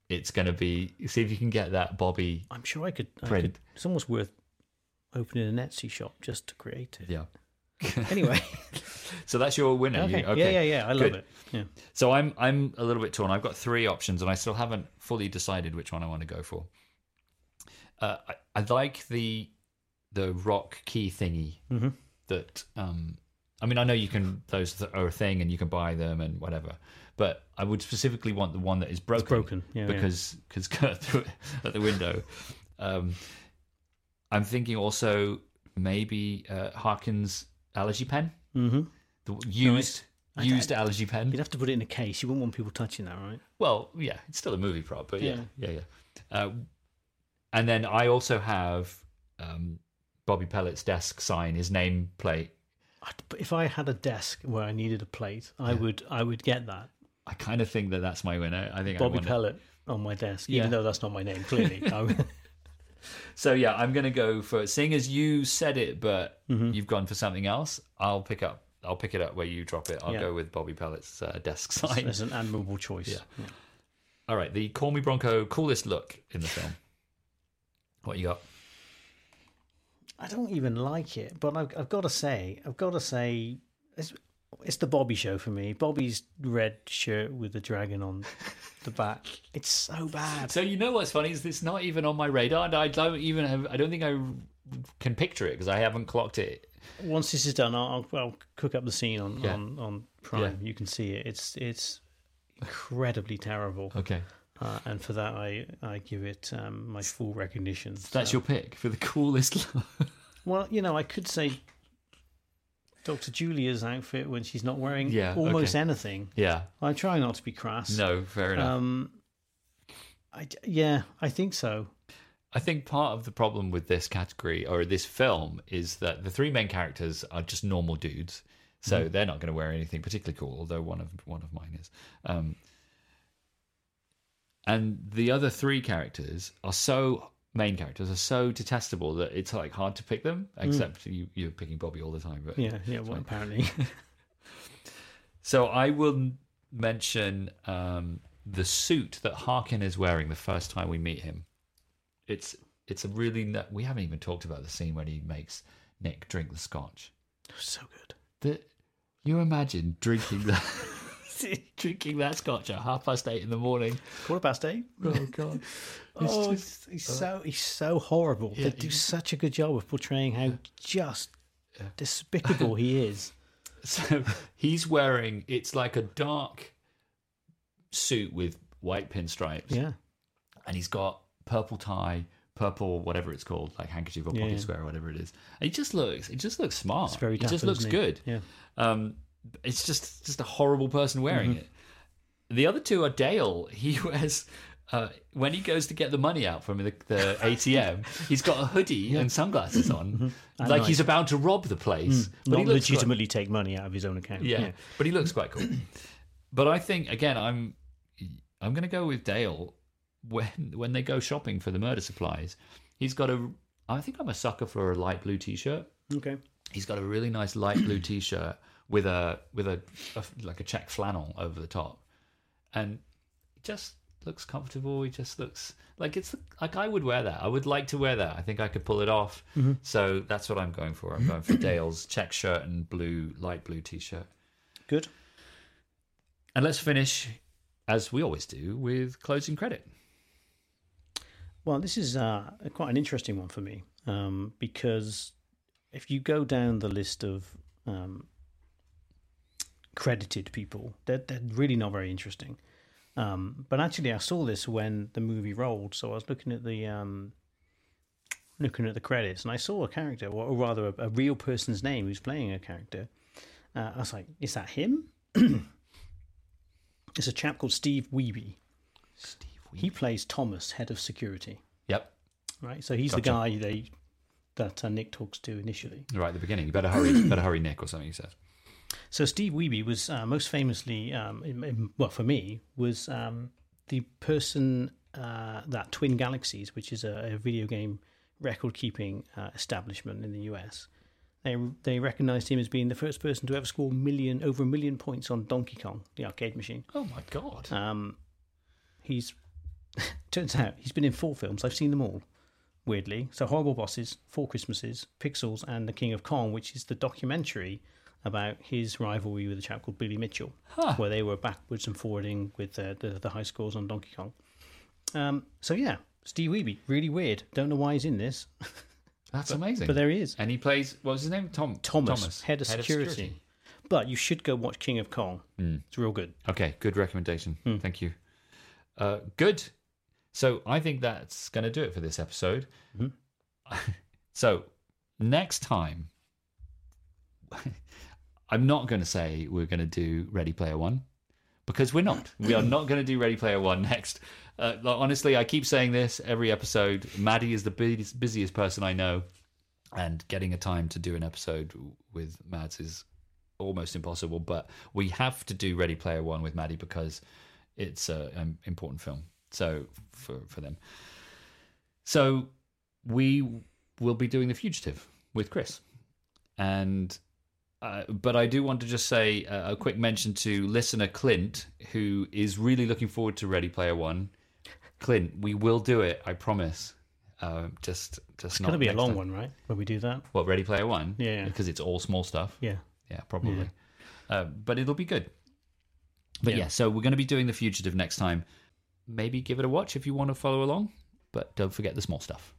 it's going to be. See if you can get that Bobby. I'm sure I could, I could. It's almost worth opening an Etsy shop just to create it. Yeah. Anyway, So that's your winner. okay. You- yeah, yeah, yeah. I love Good. it. Yeah. So I'm I'm a little bit torn. I've got three options, and I still haven't fully decided which one I want to go for. Uh, I, I like the the rock key thingy Mhm. that. Um, I mean, I know you can those are a thing, and you can buy them and whatever. But I would specifically want the one that is broken, broken, yeah, yeah. because because Kurt threw it at the window. Um, I'm thinking also maybe uh, Harken's allergy pen, Mm-hmm. the used I used allergy pen. You'd have to put it in a case. You wouldn't want people touching that, right? Well, yeah, it's still a movie prop, but yeah, Yeah. yeah, yeah. Uh, and then I also have um, Bobby Pellitt's desk sign, his name plate. If I had a desk where I needed a plate, I would, I would get that. I kind of think that that's my winner. I think Bobby it. Pellitt on my desk, Yeah. even though that's not my name. Clearly, So yeah, I'm going to go for seeing as you said it, but Mm-hmm. you've gone for something else. I'll pick up. I'll pick it up where you drop it. I'll Yeah. go with Bobby Pellitt's uh, desk sign. that's an admirable choice. Yeah. All right, the Call Me Bronco coolest look in the film. What you got? I don't even like it, but I've, I've got to say, I've got to say, it's, it's the Bobby show for me. Bobby's red shirt with the dragon on the back. It's so bad. So you know what's funny is it's not even on my radar, and I don't even have. I don't think I can picture it because I haven't clocked it. Once this is done, I'll, I'll, cook up the scene on Yeah. on, on Prime. You can see it. It's it's incredibly terrible. Okay, Uh, and for that, I, I give it um, my full recognition. that's your pick for the coolest. Well, you know, I could say Dr. Julia's outfit when she's not wearing Yeah, almost okay. anything. yeah, I try not to be crass. no, fair enough. Um, I, yeah, I think so. I think part of the problem with this category or this film is that the three main characters are just normal dudes, so they're not going to wear anything particularly cool. Although one of one of mine is, um, and the other three characters are so main characters are so detestable that it's like hard to pick them. Except you, you're picking Bobby all the time, but Yeah, yeah. Well, apparently, So I will mention um, the suit that Harken is wearing the first time we meet him. It's it's a really we haven't even talked about the scene when he makes Nick drink the scotch. so good. The, you imagine drinking that drinking that scotch at half past eight in the morning. Quarter past eight. Oh god! Oh, he's, he's so he's so horrible. Yeah, they do such a good job of portraying how just despicable he is. So he's wearing it's like a dark suit with white pinstripes. Yeah. and he's got purple tie, purple whatever it's called, like handkerchief or pocket yeah. square or whatever it is. And he just looks, it just looks smart. It's very It just looks good. Yeah. Um, it's just just a horrible person wearing Mhm. it. The other two are Dale. He wears. Uh, when he goes to get the money out from the, the ATM, he's got a hoodie and sunglasses on, And like nice. he's about to rob the place. Mm, But Not he looks quite- legitimately take money out of his own account. yeah, but he looks quite cool. but I think again, I'm I'm going to go with Dale when when they go shopping for the murder supplies. He's got a. I think I'm a sucker for a light blue t-shirt. Okay. He's got a really nice light blue t-shirt with a with a, a like a check flannel over the top, and it just looks comfortable. It just looks like it's like I would wear that. I would like to wear that. I think I could pull it off. Mhm. So that's what I'm going for. I'm going for Dale's check shirt and blue light blue t-shirt. Good. And let's finish, as we always do, with closing credit. Well, this is uh, quite an interesting one for me um, because if you go down the list of um, credited people, they're, they're really not very interesting. Um, but actually, I saw this when the movie rolled, so I was looking at the um, looking at the credits, and I saw a character, or rather, a, a real person's name who's playing a character. Uh, I was like, "Is that him?" it's a chap called Steve Wiebe. Steve He plays Thomas, head of security. Yep. Right. So he's the guy they that uh, Nick talks to initially. Right at the beginning. You better hurry. better hurry, Nick, or something. He says. So Steve Wiebe was uh, most famously, um, in, in- well, for me, was um, the person uh, that Twin Galaxies, which is a, a video game record-keeping uh, establishment in the US, they they recognised him as being the first person to ever score million over a million points on Donkey Kong, the arcade machine. Oh my god! Um, he's turns out he's been in four films. I've seen them all. Weirdly, so horrible bosses, Four Christmases, Pixels, and The King of Kong, which is the documentary about his rivalry with a chap called Billy Mitchell, Huh. where they were backwards and forwarding with uh, the the high scores on Donkey Kong. Um, so yeah, Steve Wiebe, really weird. Don't know why he's in this. That's But- amazing. But there he is. And he plays. What was his name? Tom. Thomas, Thomas head of security. But you should go watch King of Kong. Mm. It's real good. Okay, good recommendation. Hmm. Thank you. Uh, good. So I think that's going to do it for this episode. Mm-hmm. so next time, I'm not going to say we're going to do Ready Player One because we're not. We are not going to do Ready Player One next. Uh, like, honestly, I keep saying this every episode. Maddie is the busiest, busiest person I know, and getting a time to do an episode with Mads is almost impossible. But we have to do Ready Player One with Maddie because it's a- an important film. So for for them, so we will be doing The Fugitive with Chris, and uh, but I do want to just say uh, a quick mention to listener Clint, who is really looking forward to Ready Player One. Clint, we will do it. I promise. Uh, just just It's going to be a long time. one, right? When we do that. What Ready Player One? Yeah. because it's all small stuff. Yeah. yeah, probably. Yeah. Uh, but it'll be good. But yeah. Yeah. so we're going to be doing the Fugitive next time. Maybe give it a watch if you want to follow along, but don't forget the small stuff.